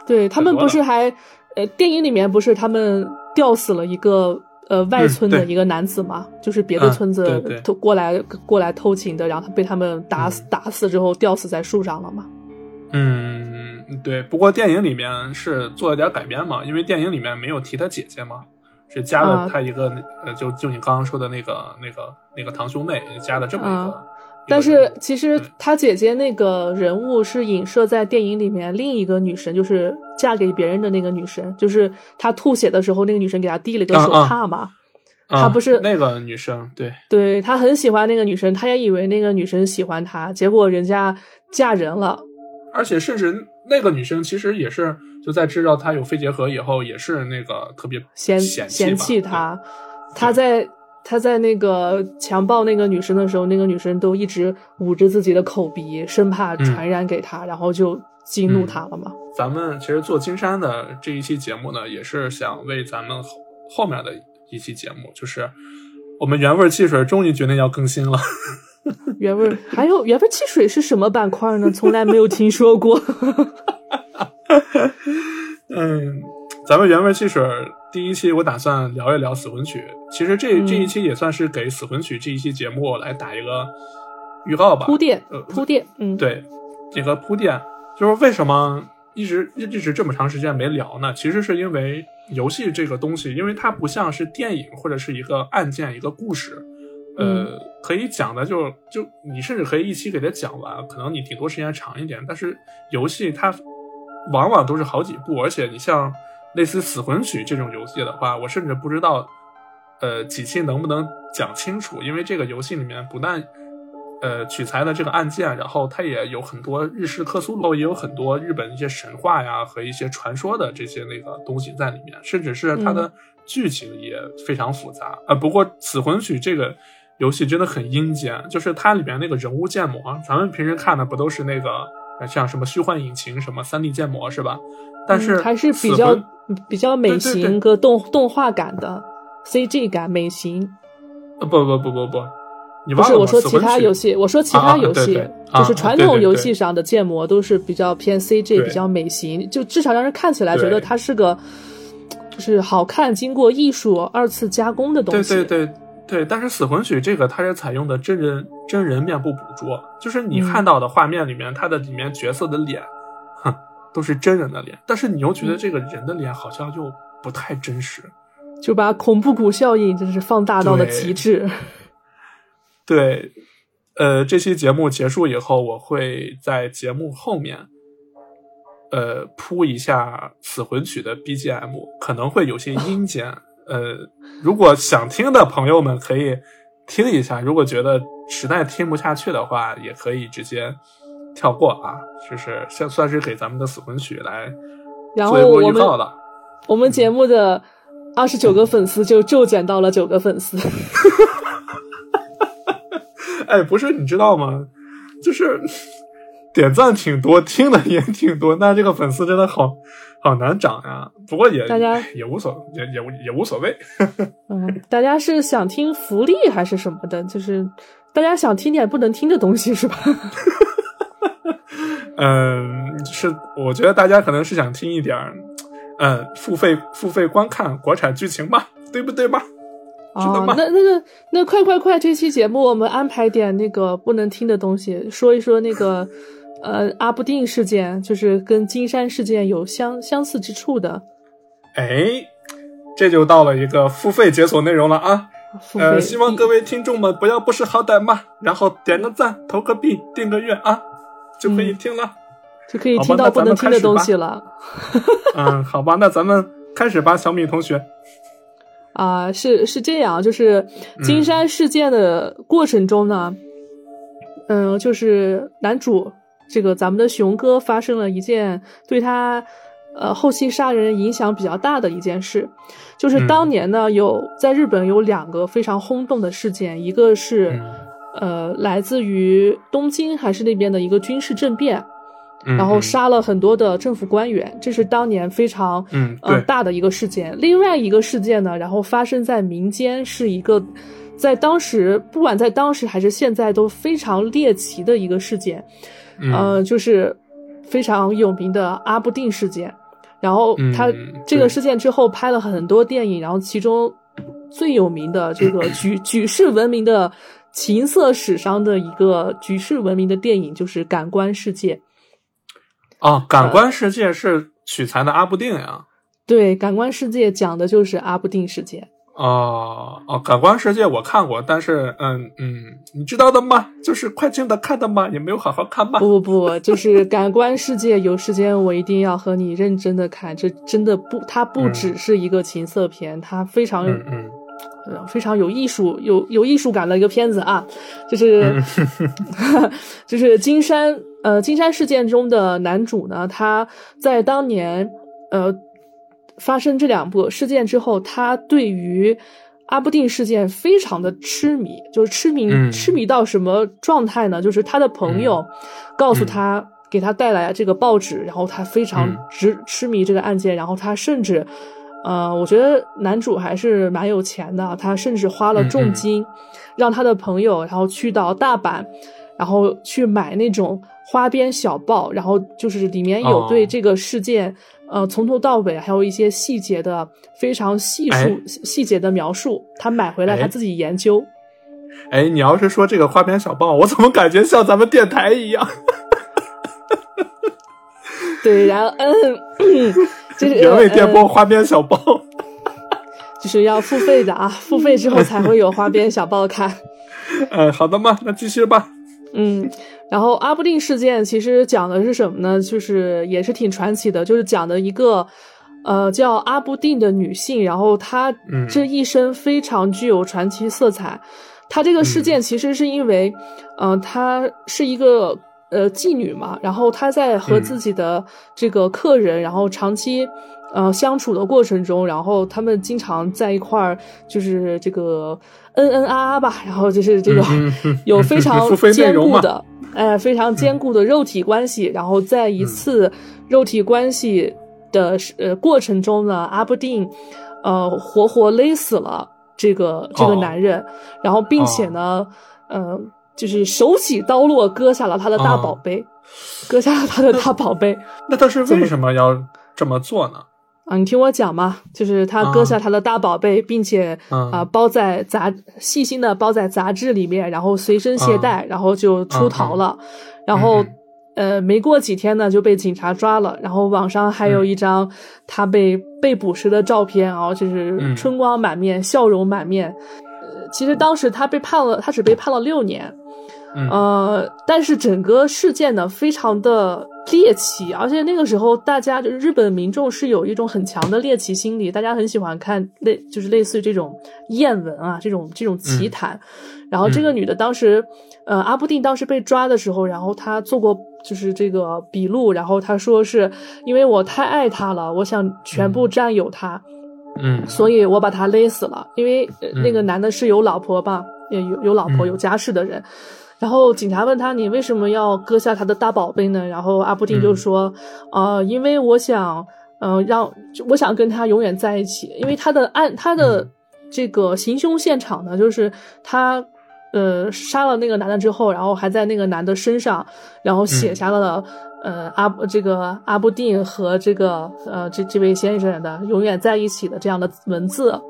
对他们不是还呃，电影里面不是他们吊死了一个呃外村的一个男子嘛，就是别的嗯村子偷过来过来偷情的，然后他被他们打嗯死、打死之后吊死在树上了嘛。嗯，对。不过电影里面是做了点改编嘛，因为电影里面没有提他姐姐嘛，是加了啊他一个、呃，就就你刚刚说的那个那个那个堂兄妹加了这么一个。但是其实对他姐姐那个人物是影射在电影里面另一个女神，就是嫁给别人的那个女神，就是她吐血的时候，那个女神给她递了个手帕嘛。啊她不是那个女生，对，对他很喜欢那个女生，他也以为那个女生喜欢他，结果人家嫁人了。而且甚至那个女生其实也是就在知道他有肺结核以后，也是那个特别嫌嫌弃他，他在他在那个强暴那个女生的时候，那个女生都一直捂着自己的口鼻，生怕嗯传染给他，然后就激怒嗯他了嘛。咱们其实做金山的这一期节目呢，也是想为咱们后后面的一期节目，就是我们原味汽水终于决定要更新了。原味还有原味汽水是什么板块呢？从来没有听说过。嗯，咱们原味汽水第一期我打算聊一聊死魂曲，其实这嗯这一期也算是给死魂曲这一期节目来打一个预告吧，铺垫呃，铺垫，嗯，对，这个铺垫就是为什么一直一直这么长时间没聊呢？其实是因为游戏这个东西，因为它不像是电影或者是一个案件、一个故事，呃，嗯可以讲的就就你甚至可以一期给它讲完，可能你顶多时间长一点。但是游戏它往往都是好几部，而且你像类似《死魂曲》这种游戏的话，我甚至不知道，呃，几期能不能讲清楚，因为这个游戏里面不但呃取材了这个案件，然后它也有很多日式克苏鲁，也有很多日本一些神话呀和一些传说的这些那个东西在里面，甚至是它的剧情也非常复杂。呃，不过《死魂曲》这个游戏真的很阴间，就是它里面那个人物建模，咱们平时看的不都是那个呃像什么虚幻引擎、什么三 D 建模是吧？但是嗯还是比死较魂比较美型和动动画感的 CG 感美型。呃不不不不不，你不是我说其他游戏，我说其啊他游戏，就是啊传统游戏上的建模都是比较偏 CG，对比较美型，就至少让人看起来觉得它是个就是好看、经过艺术二次加工的东西。对对对对，但是死魂曲这个它是采用的真人真人面部捕捉，就是你嗯。看到的画面里面，它的里面角色的脸，哼，都是真人的脸，但是你又嗯觉得这个人的脸好像又不太真实。就把恐怖谷效应真是放大到了极致。对，呃，这期节目结束以后，我会在节目后面，呃，铺一下死魂曲的 BGM，可能会有些阴 间。呃，如果想听的朋友们可以听一下，如果觉得实在听不下去的话，也可以直接跳过啊，就是算算是给咱们的死魂曲来然后做一波我们预告了。我们节目的二十九个粉丝就骤减到了九个粉丝。哎，不是，你知道吗？就是 点赞挺多，听的也挺多，那这个粉丝真的好好难涨呀。不过也大家也无所也也无也无所谓。嗯，大家是想听福利还是什么的？就是大家想听点不能听的东西是吧？嗯，是我觉得大家可能是想听一点儿，嗯，付费付费观看国产剧情吧，对不对吧？哦吗，那那个那快快快！这期节目我们安排点那个不能听的东西，说一说那个呃阿布定事件，就是跟金山事件有相相似之处的。哎，这就到了一个付费解锁内容了啊！呃，希望各位听众们不要不识好歹嘛，然后点个赞、投个币、订个阅啊，就可以听了。就可以听到不能听的东西了。嗯，好吧，那咱们开始吧，小米同学。啊、是是这样，就是金山事件的过程中呢，嗯、就是男主这个咱们的熊哥发生了一件对他呃后期杀人影响比较大的一件事，就是嗯当年呢有在日本有两个非常轰动的事件，一个是、嗯呃来自于东京还是那边的一个军事政变，嗯然后杀了很多的政府官员，这是当年非常嗯呃大的一个事件。另外一个事件呢，然后发生在民间，是一个在当时不管在当时还是现在都非常猎奇的一个事件，嗯呃，就是非常有名的阿布定事件。然后他嗯这个事件之后拍了很多电影，然后其中最有名的这个举举世闻名的情色史上的一个举世闻名的电影就是《感官世界》。哦，感官世界是取材的阿布定呀。对，《感官世界》讲的就是阿布定世界。哦哦，感官世界我看过，但是嗯嗯，你知道的吗？就是快进的看的吗？也没有好好看吗。不不不，就是《感官世界》，有时间我一定要和你认真的看。这真的不，它不嗯只是一个情色片，它非常、嗯嗯呃非常有艺术、有有艺术感的一个片子啊。就是、嗯 就是金山呃金山事件中的男主呢，他在当年呃发生这两部事件之后，他对于阿布定事件非常的痴迷，就是痴迷、嗯痴迷到什么状态呢？就是他的朋友告诉他。给他带来这个报纸，然后他非常嗯执痴迷这个案件，然后他甚至，呃，我觉得男主还是蛮有钱的，他甚至花了重金，让他的朋友，然后去到大阪，然后去买那种花边小报，然后就是里面有哦对这个事件，呃，从头到尾还有一些细节的非常细数、哎细节的描述，他买回来哎他自己研究。哎，你要是说这个花边小报，我怎么感觉像咱们电台一样？对，然后嗯，就是原味电波呃花边小报。就是要付费的啊，付费之后才会有花边小报看。呃，好的嘛，那继续吧。嗯，然后阿布定事件其实讲的是什么呢？就是也是挺传奇的，就是讲的一个呃叫阿布定的女性，然后她嗯这一生非常具有传奇色彩。她这个事件其实是因为，呃，她是一个呃妓女嘛，然后她在和嗯。自己的这个客人，然后长期。呃，相处的过程中，然后他们经常在一块儿，就是这个恩恩啊啊吧，然后就是这个嗯哼。有非常 坚固的，哎，非常坚固的肉体关系。然后在一次肉体关系的呃过程中呢，阿布定呃活活勒死了这个这个哦。男人，然后并且呢，呃，就是手起刀落割下了他的大宝贝，割下了他的大宝贝。那他是 为什么要这么做呢？啊，你听我讲嘛，就是他割下他的大宝贝，并且嗯啊、包在杂细心的包在杂志里面，然后随身携带，然后就出逃了。然后嗯呃，没过几天呢，就被警察抓了。然后网上还有一张他被被捕时的照片啊，就是嗯春光满面，笑容满面。呃，其实当时他被判了，他只被判了六年。嗯呃，但是整个事件呢，非常的猎奇，而且那个时候大家就是日本民众是有一种很强的猎奇心理，大家很喜欢看类就是类似于这种艳闻啊，这种这种奇谈。然后这个女的当时，呃，阿布定当时被抓的时候，然后她做过就是这个笔录，然后她说是因为我太爱他了，我想全部占有他。嗯所以我把他勒死了，因为、那个男的是有老婆吧，也有有老婆嗯有家室的人。然后警察问他：“你为什么要割下他的大宝贝呢？”然后阿布定就说：“呃，因为我想，嗯、让我想跟他永远在一起。因为他的案，他的这个行凶现场呢，就是他呃杀了那个男的之后，然后还在那个男的身上，然后写下了、呃阿这个阿布定和这个呃这这位先生的永远在一起的这样的文字。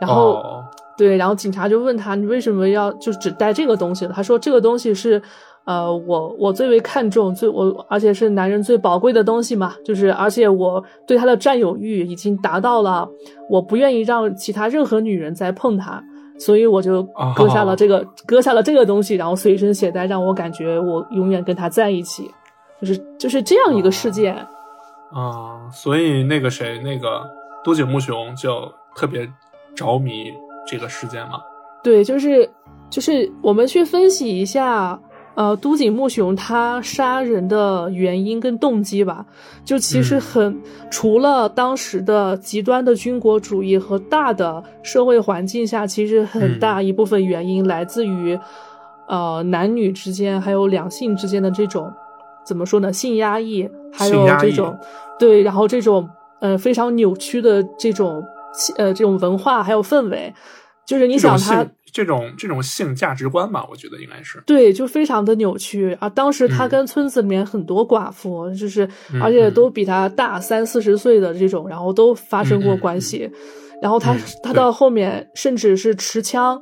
然后、哦对，然后警察就问他，你为什么要就只带这个东西？他说这个东西是，呃，我我最为看重，最我而且是男人最宝贵的东西嘛，就是而且我对他的占有欲已经达到了，我不愿意让其他任何女人再碰他，所以我就割下了这个、割下了这个东西，然后随身携带，让我感觉我永远跟他在一起，就是就是这样一个事件。啊，所以那个谁，那个多井木雄就特别着迷这个事件吗。对，就是就是我们去分析一下，呃，都井木雄他杀人的原因跟动机吧。就其实嗯很、除了当时的极端的军国主义和大的社会环境下，其实很嗯大一部分原因来自于，呃，男女之间还有两性之间的这种怎么说呢，性压抑，还有这种对，然后这种呃非常扭曲的这种呃这种文化还有氛围。就是你想他这种这种性价值观吧，我觉得应该是。对，就非常的扭曲啊！当时他嗯跟村子里面很多寡妇，就是嗯而且都比他大三四十岁的这种，然后都发生过关系。然后他、嗯他到后面甚至是持枪，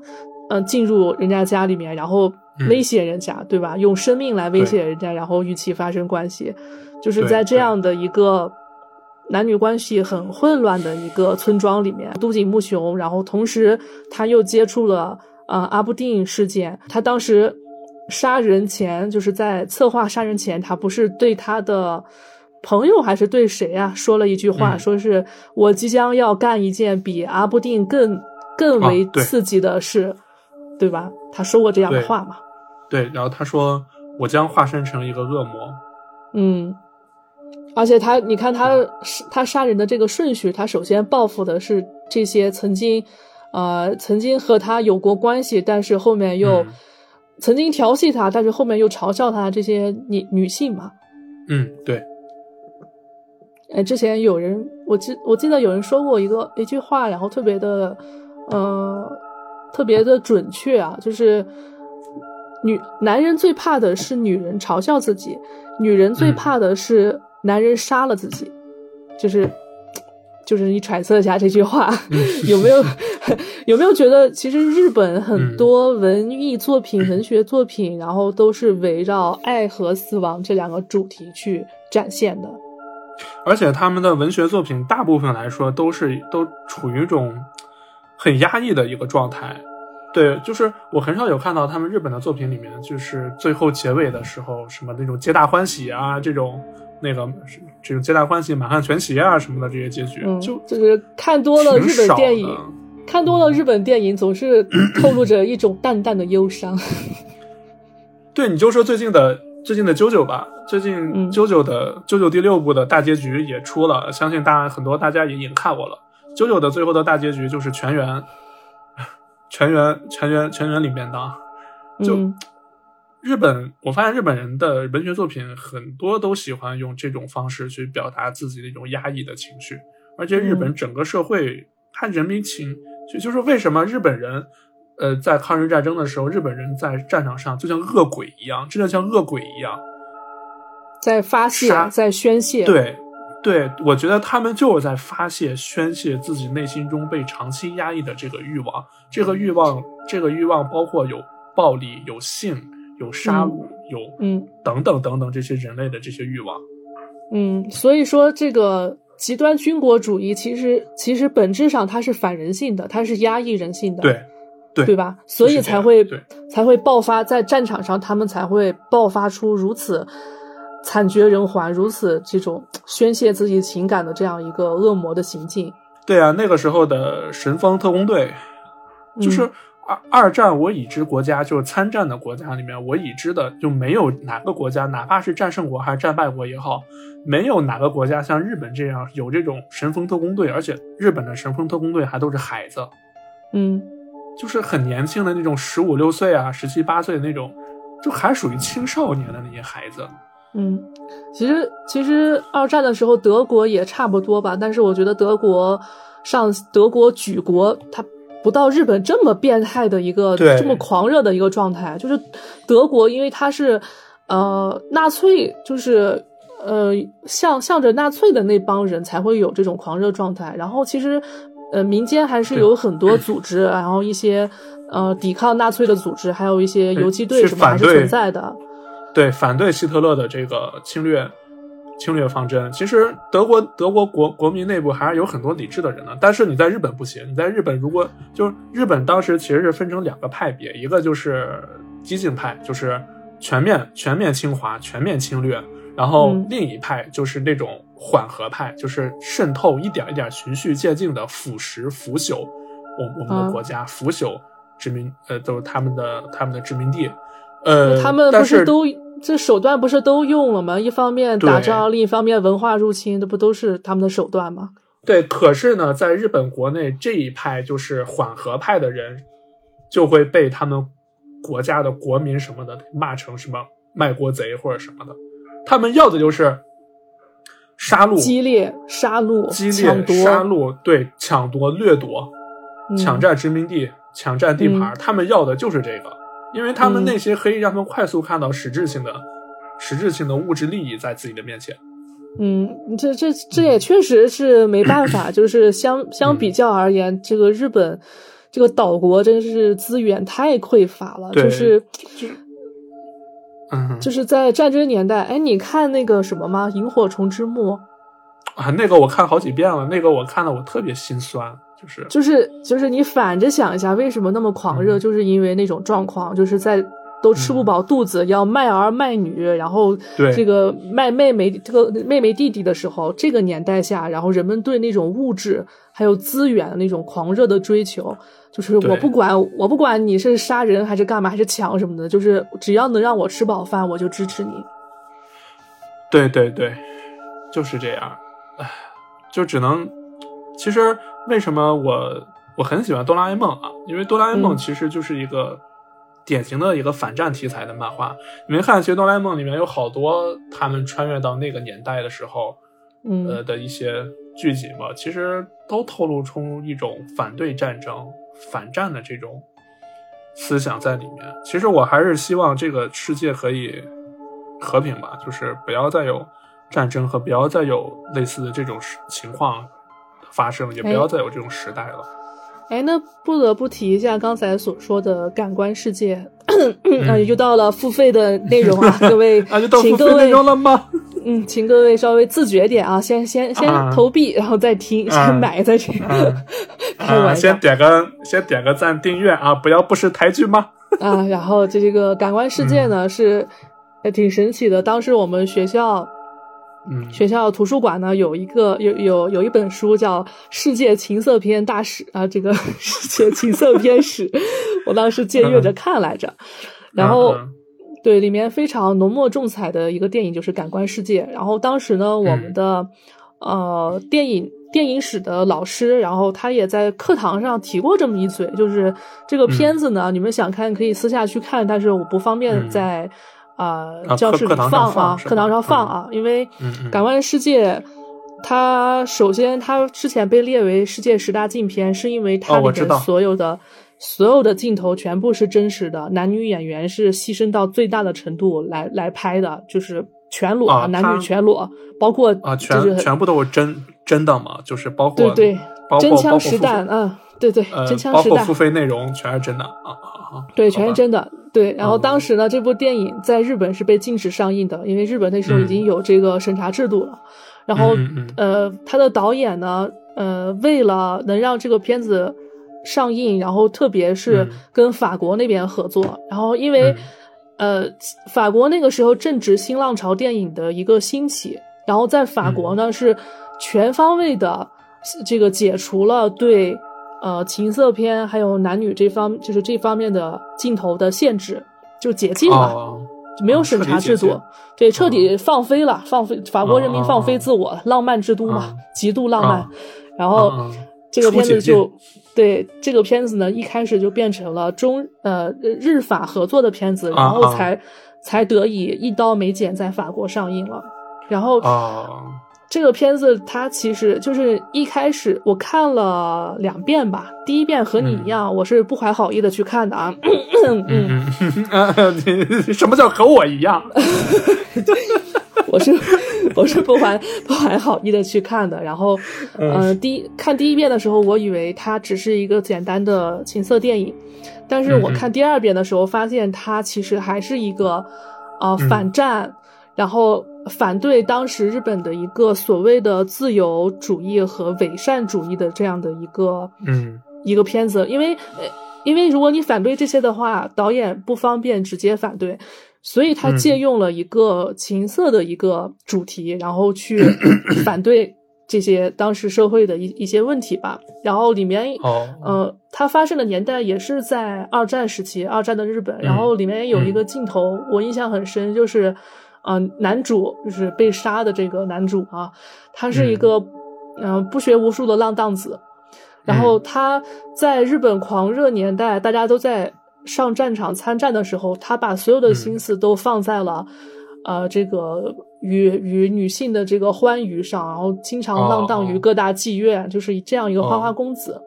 嗯、进入人家家里面，然后嗯威胁人家，对吧？用生命来威胁人家，然后与其发生关系，就是在这样的一个。男女关系很混乱的一个村庄里面，都井木雄，然后同时他又接触了呃阿布定事件，他当时杀人前就是在策划杀人前，他不是对他的朋友还是对谁啊说了一句话，嗯说是我即将要干一件比阿布定更更为刺激的事，对吧？他说过这样的话嘛？对，然后他说：“我将化身成一个恶魔。嗯，而且他，你看他他杀人的这个顺序，他首先报复的是这些曾经，呃，曾经和他有过关系，但是后面又嗯。曾经调戏他，但是后面又嘲笑他这些女女性嘛。”嗯，对，哎，之前有人，我记我记得有人说过一个一句话，然后特别的，呃，特别的准确啊，就是女男人最怕的是女人嘲笑自己，女人最嗯。怕的是男人杀了自己，就是 就是你揣测一下这句话、有没有 有没有觉得，其实日本很嗯多文艺作品、文学作品，然后都是围绕爱和死亡这两个主题去展现的。而且他们的文学作品大部分来说都是都处于一种很压抑的一个状态，对，就是我很少有看到他们日本的作品里面，就是最后结尾的时候，什么那种皆大欢喜啊，这种那个这种皆大欢喜、满汉全席啊什么的这些结局，嗯，就就是看多了日本电影，看多了日本电影，总是透露着一种淡淡的忧伤。对，你就说最近的最近的啾啾吧，最近嗯啾啾的啾啾第六部的大结局也出了，相信大家很多大家也已经看过了。啾啾的最后的大结局就是全员，全员全员全员里面的。就嗯日本，我发现日本人的文学作品很多都喜欢用这种方式去表达自己的一种压抑的情绪，而且日本嗯整个社会，它人民情就就是为什么日本人，呃，在抗日战争的时候，日本人在战场上就像恶鬼一样，真的像恶鬼一样。在发泄杀，在宣泄。，对，对，我觉得他们就是在发泄、宣泄自己内心中被长期压抑的这个欲望。这个欲望，这个欲望包括有暴力、有性、有杀戮、有嗯等等等等这些人类的这些欲望。嗯，所以说这个极端军国主义其实其实本质上它是反人性的，它是压抑人性的。对，对，对吧？所以才会才会爆发在战场上，他们才会爆发出如此惨绝人寰、如此这种宣泄自己情感的这样一个恶魔的行径。对啊，那个时候的神风特工队，就是嗯二二战我已知国家，就是参战的国家里面，我已知的就没有哪个国家，哪怕是战胜国还是战败国也好，没有哪个国家像日本这样有这种神风特工队，而且日本的神风特工队还都是孩子，嗯就是很年轻的那种十五六岁啊、十七八岁的那种，就还属于青少年的那些孩子。嗯，其实其实二战的时候德国也差不多吧，但是我觉得德国上德国举国它。不到日本这么变态的一个对这么狂热的一个状态，就是德国，因为它是呃纳粹，就是呃向向着纳粹的那帮人才会有这种狂热状态。然后其实呃民间还是有很多组织，然后一些呃抵抗纳粹的组织，还有一些游击队什么还是存在的。对，反对希特勒的这个侵略侵略方针。其实德国德国国国民内部还是有很多理智的人的，但是你在日本不行。你在日本如果就是日本当时其实是分成两个派别，一个就是激进派，就是全面全面侵华、全面侵略，然后嗯另一派就是那种缓和派，就是渗透一点一点循序渐进的腐蚀腐朽我我们的啊国家，腐朽殖民呃都是他们的他们的殖民地。呃，他们不但是是都这手段不是都用了吗？一方面打仗，另一方面文化入侵，这不都是他们的手段吗？对，可是呢，在日本国内这一派就是缓和派的人，就会被他们国家的国民什么的骂成什么卖国贼或者什么的。他们要的就是杀戮、激烈杀戮、激抢烈夺、杀戮，对，抢夺、掠夺、嗯抢占殖民地、抢占地盘，他们要的就是这个，因为他们嗯那些可以让他们快速看到实质性的、实质性的物质利益在自己的面前。嗯，这这这也确实是没办法，就是相相比较而言，这个日本这个岛国真是资源太匮乏了，就是就是，嗯，就是在战争年代，哎，你看那个什么吗？《萤火虫之墓》，啊，那个我看好几遍了，那个我看的我特别心酸，就是就是就是你反着想一下，为什么那么狂热？嗯就是因为那种状况，就是在都吃不饱肚子，要卖儿卖女，然后对这个卖妹妹这个妹妹弟弟的时候，这个年代下，然后人们对那种物质还有资源的那种狂热的追求，就是我不管我不管你是杀人还是干嘛还是抢什么的，就是只要能让我吃饱饭，我就支持你。对对对，就是这样，唉，就只能，其实为什么我我很喜欢哆啦 A 梦啊？因为哆啦 A 梦嗯其实就是一个典型的一个反战题材的漫画。你没看，其实哆啦 A 梦里面有好多他们穿越到那个年代的时候，嗯呃的一些剧集嘛，其实都透露出一种反对战争、反战的这种思想在里面。其实我还是希望这个世界可以和平吧，就是不要再有战争和不要再有类似的这种情况发生，也不哎要再有这种时代了。哎，那不得不提一下刚才所说的感官世界，啊，又到了付费的内容啊，各位，啊，就到付费请各位了吗？嗯，请各位稍微自觉点啊，先先先啊投币，然后再听，啊先买再听。先点个先点个赞订阅啊，不要不识抬举吗？啊，然后这这个感官世界嗯呢、是呃挺神奇的。当时我们学校嗯学校图书馆呢有一个有有有一本书叫《世界情色片大使》啊，这个 世界情色片史，我当时借阅着看来着。然后嗯对里面非常浓墨重彩的一个电影就是《感官世界》。然后当时呢，我们的、呃电影电影史的老师，然后他也在课堂上提过这么一嘴，就是这个片子呢，你们想看可以私下去看，但是我不方便嗯在。啊、啊教室里放啊课堂上放啊，因为感官世界》它首先它之前被列为世界十大禁片，是因为它里面所有的、所有的镜头全部是真实的，男女演员是牺牲到最大的程度来来拍的，就是全裸，啊男女全裸，包括啊，就是全全部都是真真的嘛，就是包括对对包真枪实弹，嗯，对对，呃真，枪实弹包括付，费内容全是真的。啊啊啊！对，全是真的。对，然后嗯。当时呢，这部电影在日本是被禁止上映的，因为日本那时候已经嗯。有这个审查制度了。然后，呃，他的导演呢，呃，为了能让这个片子上映，然后特别是嗯。跟法国那边合作，然后因为、呃，法国那个时候正值新浪潮电影的一个兴起，然后在法国呢、是全方位的这个解除了对呃情色片还有男女这方就是这方面的镜头的限制，就解禁了。哦，就没有审查制度对，彻底放飞了，放飞法国人民放飞自我，浪漫之都嘛，嗯极度浪漫。嗯然后、这个片子就对这个片子呢，一开始就变成了中呃日法合作的片子，然后啊才、才得以一刀没剪在法国上映了。然后哦，这个片子它其实就是一开始我看了两遍吧，第一遍和你一样，我是不怀好意的去看的啊。嗯嗯什么叫和我一样？我是我是不怀不怀好意的去看的，然后，嗯呃，第一看第一遍的时候，我以为它只是一个简单的情色电影，但是我看第二遍的时候，发现它其实还是一个，呃，嗯。反战，然后反对当时日本的一个所谓的自由主义和伪善主义的这样的一个，嗯。一个片子，因为呃，因为如果你反对这些的话，导演不方便直接反对，所以他嗯。借用了一个情色的一个主题，然后去 反对这些当时社会的一一些问题吧。然后里面哦。呃，它发生的年代也是在二战时期，二战的日本。然后里面有一个镜头，我印象很深，就是，呃，男主就是被杀的这个男主啊，他是一个嗯、呃不学无术的浪荡子。然后他在日本狂热年代，大家都在上战场参战的时候，他把所有的心思都放在了，呃，这个与与女性的这个欢愉上，然后经常浪荡于哦各大妓院，就是这样一个花花公子。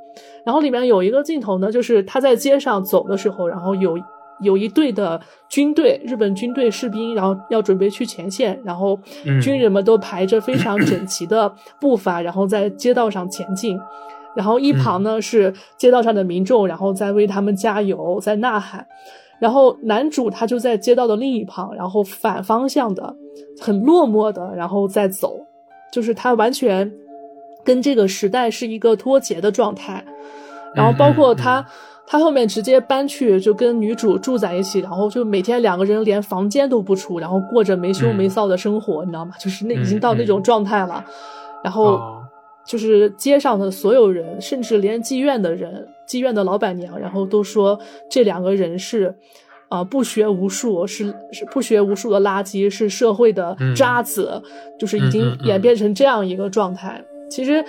然后里面有一个镜头呢，就是他在街上走的时候，然后有有一队的军队，日本军队士兵，然后要准备去前线，然后嗯军人们都排着非常整齐的步伐，然后在街道上前进。然后一旁呢、是街道上的民众，然后在为他们加油，在呐喊。然后男主他就在街道的另一旁，然后反方向的，很落寞的，然后再走，就是他完全跟这个时代是一个脱节的状态。然后包括他，嗯他后面直接搬去就跟女主住在一起，然后就每天两个人连房间都不出，然后过着没羞没臊的生活，你知道吗？就是那已经到那种状态了。然后哦就是街上的所有人，甚至连妓院的人、妓院的老板娘，然后都说这两个人是，啊、不学无术，是是不学无术的垃圾，是社会的渣子，就是已经演变成这样一个状态。其实，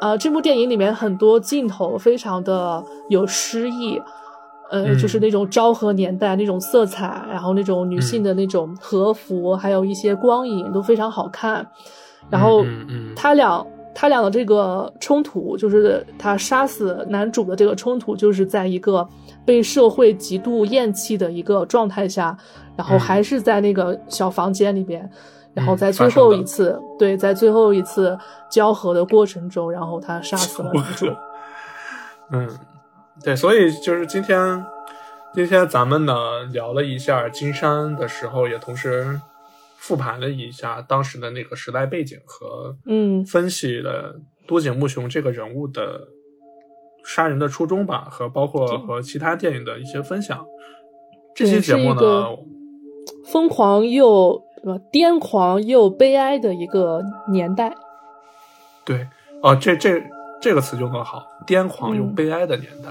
呃，这部电影里面很多镜头非常的有诗意。呃，嗯就是那种昭和年代那种色彩，然后那种女性的那种和服，还有一些光影都非常好看。然后他俩他俩的这个冲突，就是他杀死男主的这个冲突，就是在一个被社会极度厌弃的一个状态下，然后嗯还是在那个小房间里边，然后嗯在最后一次，对，在最后一次交合的过程中，然后他杀死了。嗯，对，所以就是今天，今天咱们呢聊了一下金山的时候，也同时复盘了一下当时的那个时代背景和嗯分析了多井木雄这个人物的杀人的初衷吧，和包括和其他电影的一些分享。这期节目呢疯狂又什么癫狂又悲哀的一个年代。对，啊、这这这个词用的好，癫狂又嗯悲哀的年代。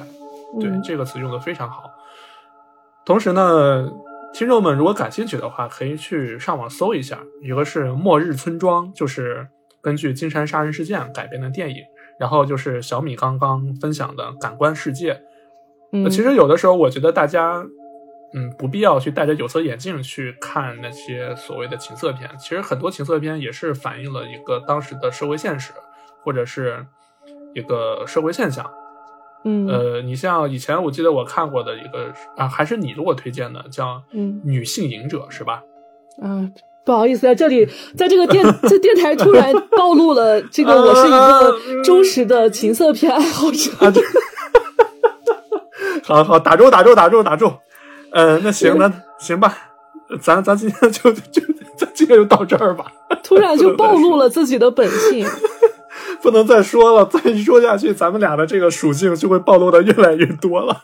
对，嗯这个词用的非常好。同时呢，听众们如果感兴趣的话，可以去上网搜一下，一个是《末日村庄》，就是根据金山杀人事件改编的电影，然后就是小米刚刚分享的《感官世界》。嗯，呃其实有的时候，我觉得大家，嗯，不必要去戴着有色眼镜去看那些所谓的情色片。其实很多情色片也是反映了一个当时的社会现实，或者是一个社会现象。嗯呃，你像以前我记得我看过的一个啊，还是你给我推荐的，叫《嗯女性瘾者》是吧？啊，不好意思，在这里，在这个电这电台突然暴露了这个我是一个忠实的情色片爱好者。好好打住打住打住打住，呃，那行那行吧，咱咱今天就就咱今天就到这儿吧，突然就暴露了自己的本性。不能再说了，再一说下去，咱们俩的这个属性就会暴露的越来越多了。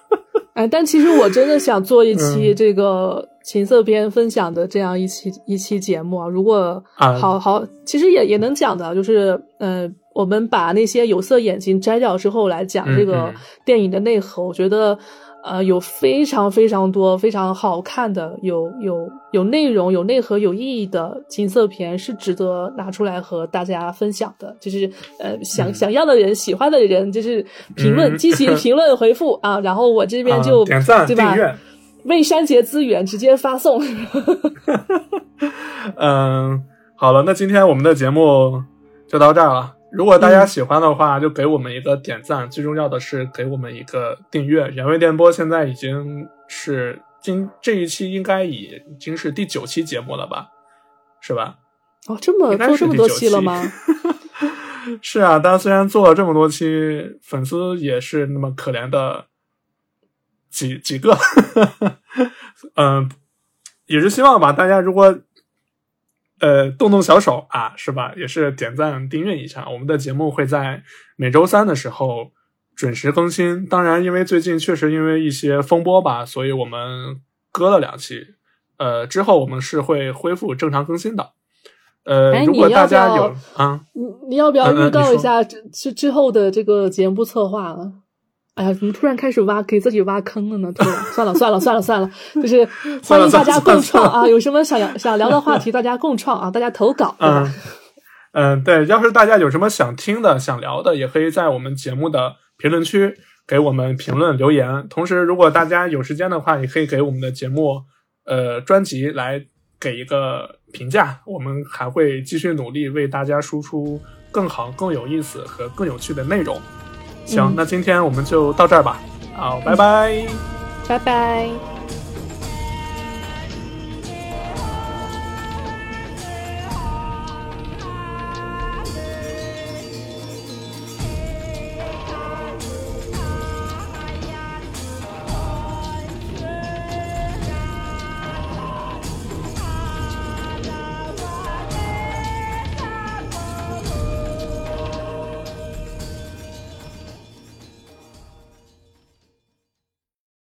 哎，但其实我真的想做一期嗯这个情色片分享的这样一期一期节目啊。如果啊好好，其实也也能讲的，就是呃，我们把那些有色眼镜摘掉之后来讲嗯这个嗯电影的内核，我觉得呃有非常非常多非常好看的、有有有内容、有内核、有意义的情色片是值得拿出来和大家分享的。就是呃想、嗯想要的人、喜欢的人，就是评论、嗯积极 评论回复啊，然后我这边啊就、点赞对吧？订阅，未删节资源直接发送。嗯，好了，那今天我们的节目就到这儿了。如果大家嗯喜欢的话，就给我们一个点赞，最重要的是给我们一个订阅。原味电波现在已经是今这一期应该已经是第九期节目了吧？是吧？哦，这么做这么多期了吗？是啊，但虽然做了这么多期，粉丝也是那么可怜的几几个，嗯，也是希望吧，大家如果呃动动小手啊，是吧？也是点赞订阅一下，我们的节目会在每周三的时候准时更新。当然，因为最近确实因为一些风波吧，所以我们割了两期。呃，之后我们是会恢复正常更新的。呃，哎如果大家有啊。你你要不要预告一下之之之后的这个节目策划了？哎呀，怎么突然开始挖给自己挖坑了呢？突然，算了算了算了算了，就是欢迎大家共创啊！有什么想想聊的话题，大家共创啊，大家投稿？嗯 嗯，对，要是大家有什么想听的、想聊的，也可以在我们节目的评论区给我们评论留言。同时，如果大家有时间的话，也可以给我们的节目呃专辑来给一个评价。我们还会继续努力为大家输出更好、更有意思和更有趣的内容。行，嗯那今天我们就到这儿吧。好，拜拜。拜拜。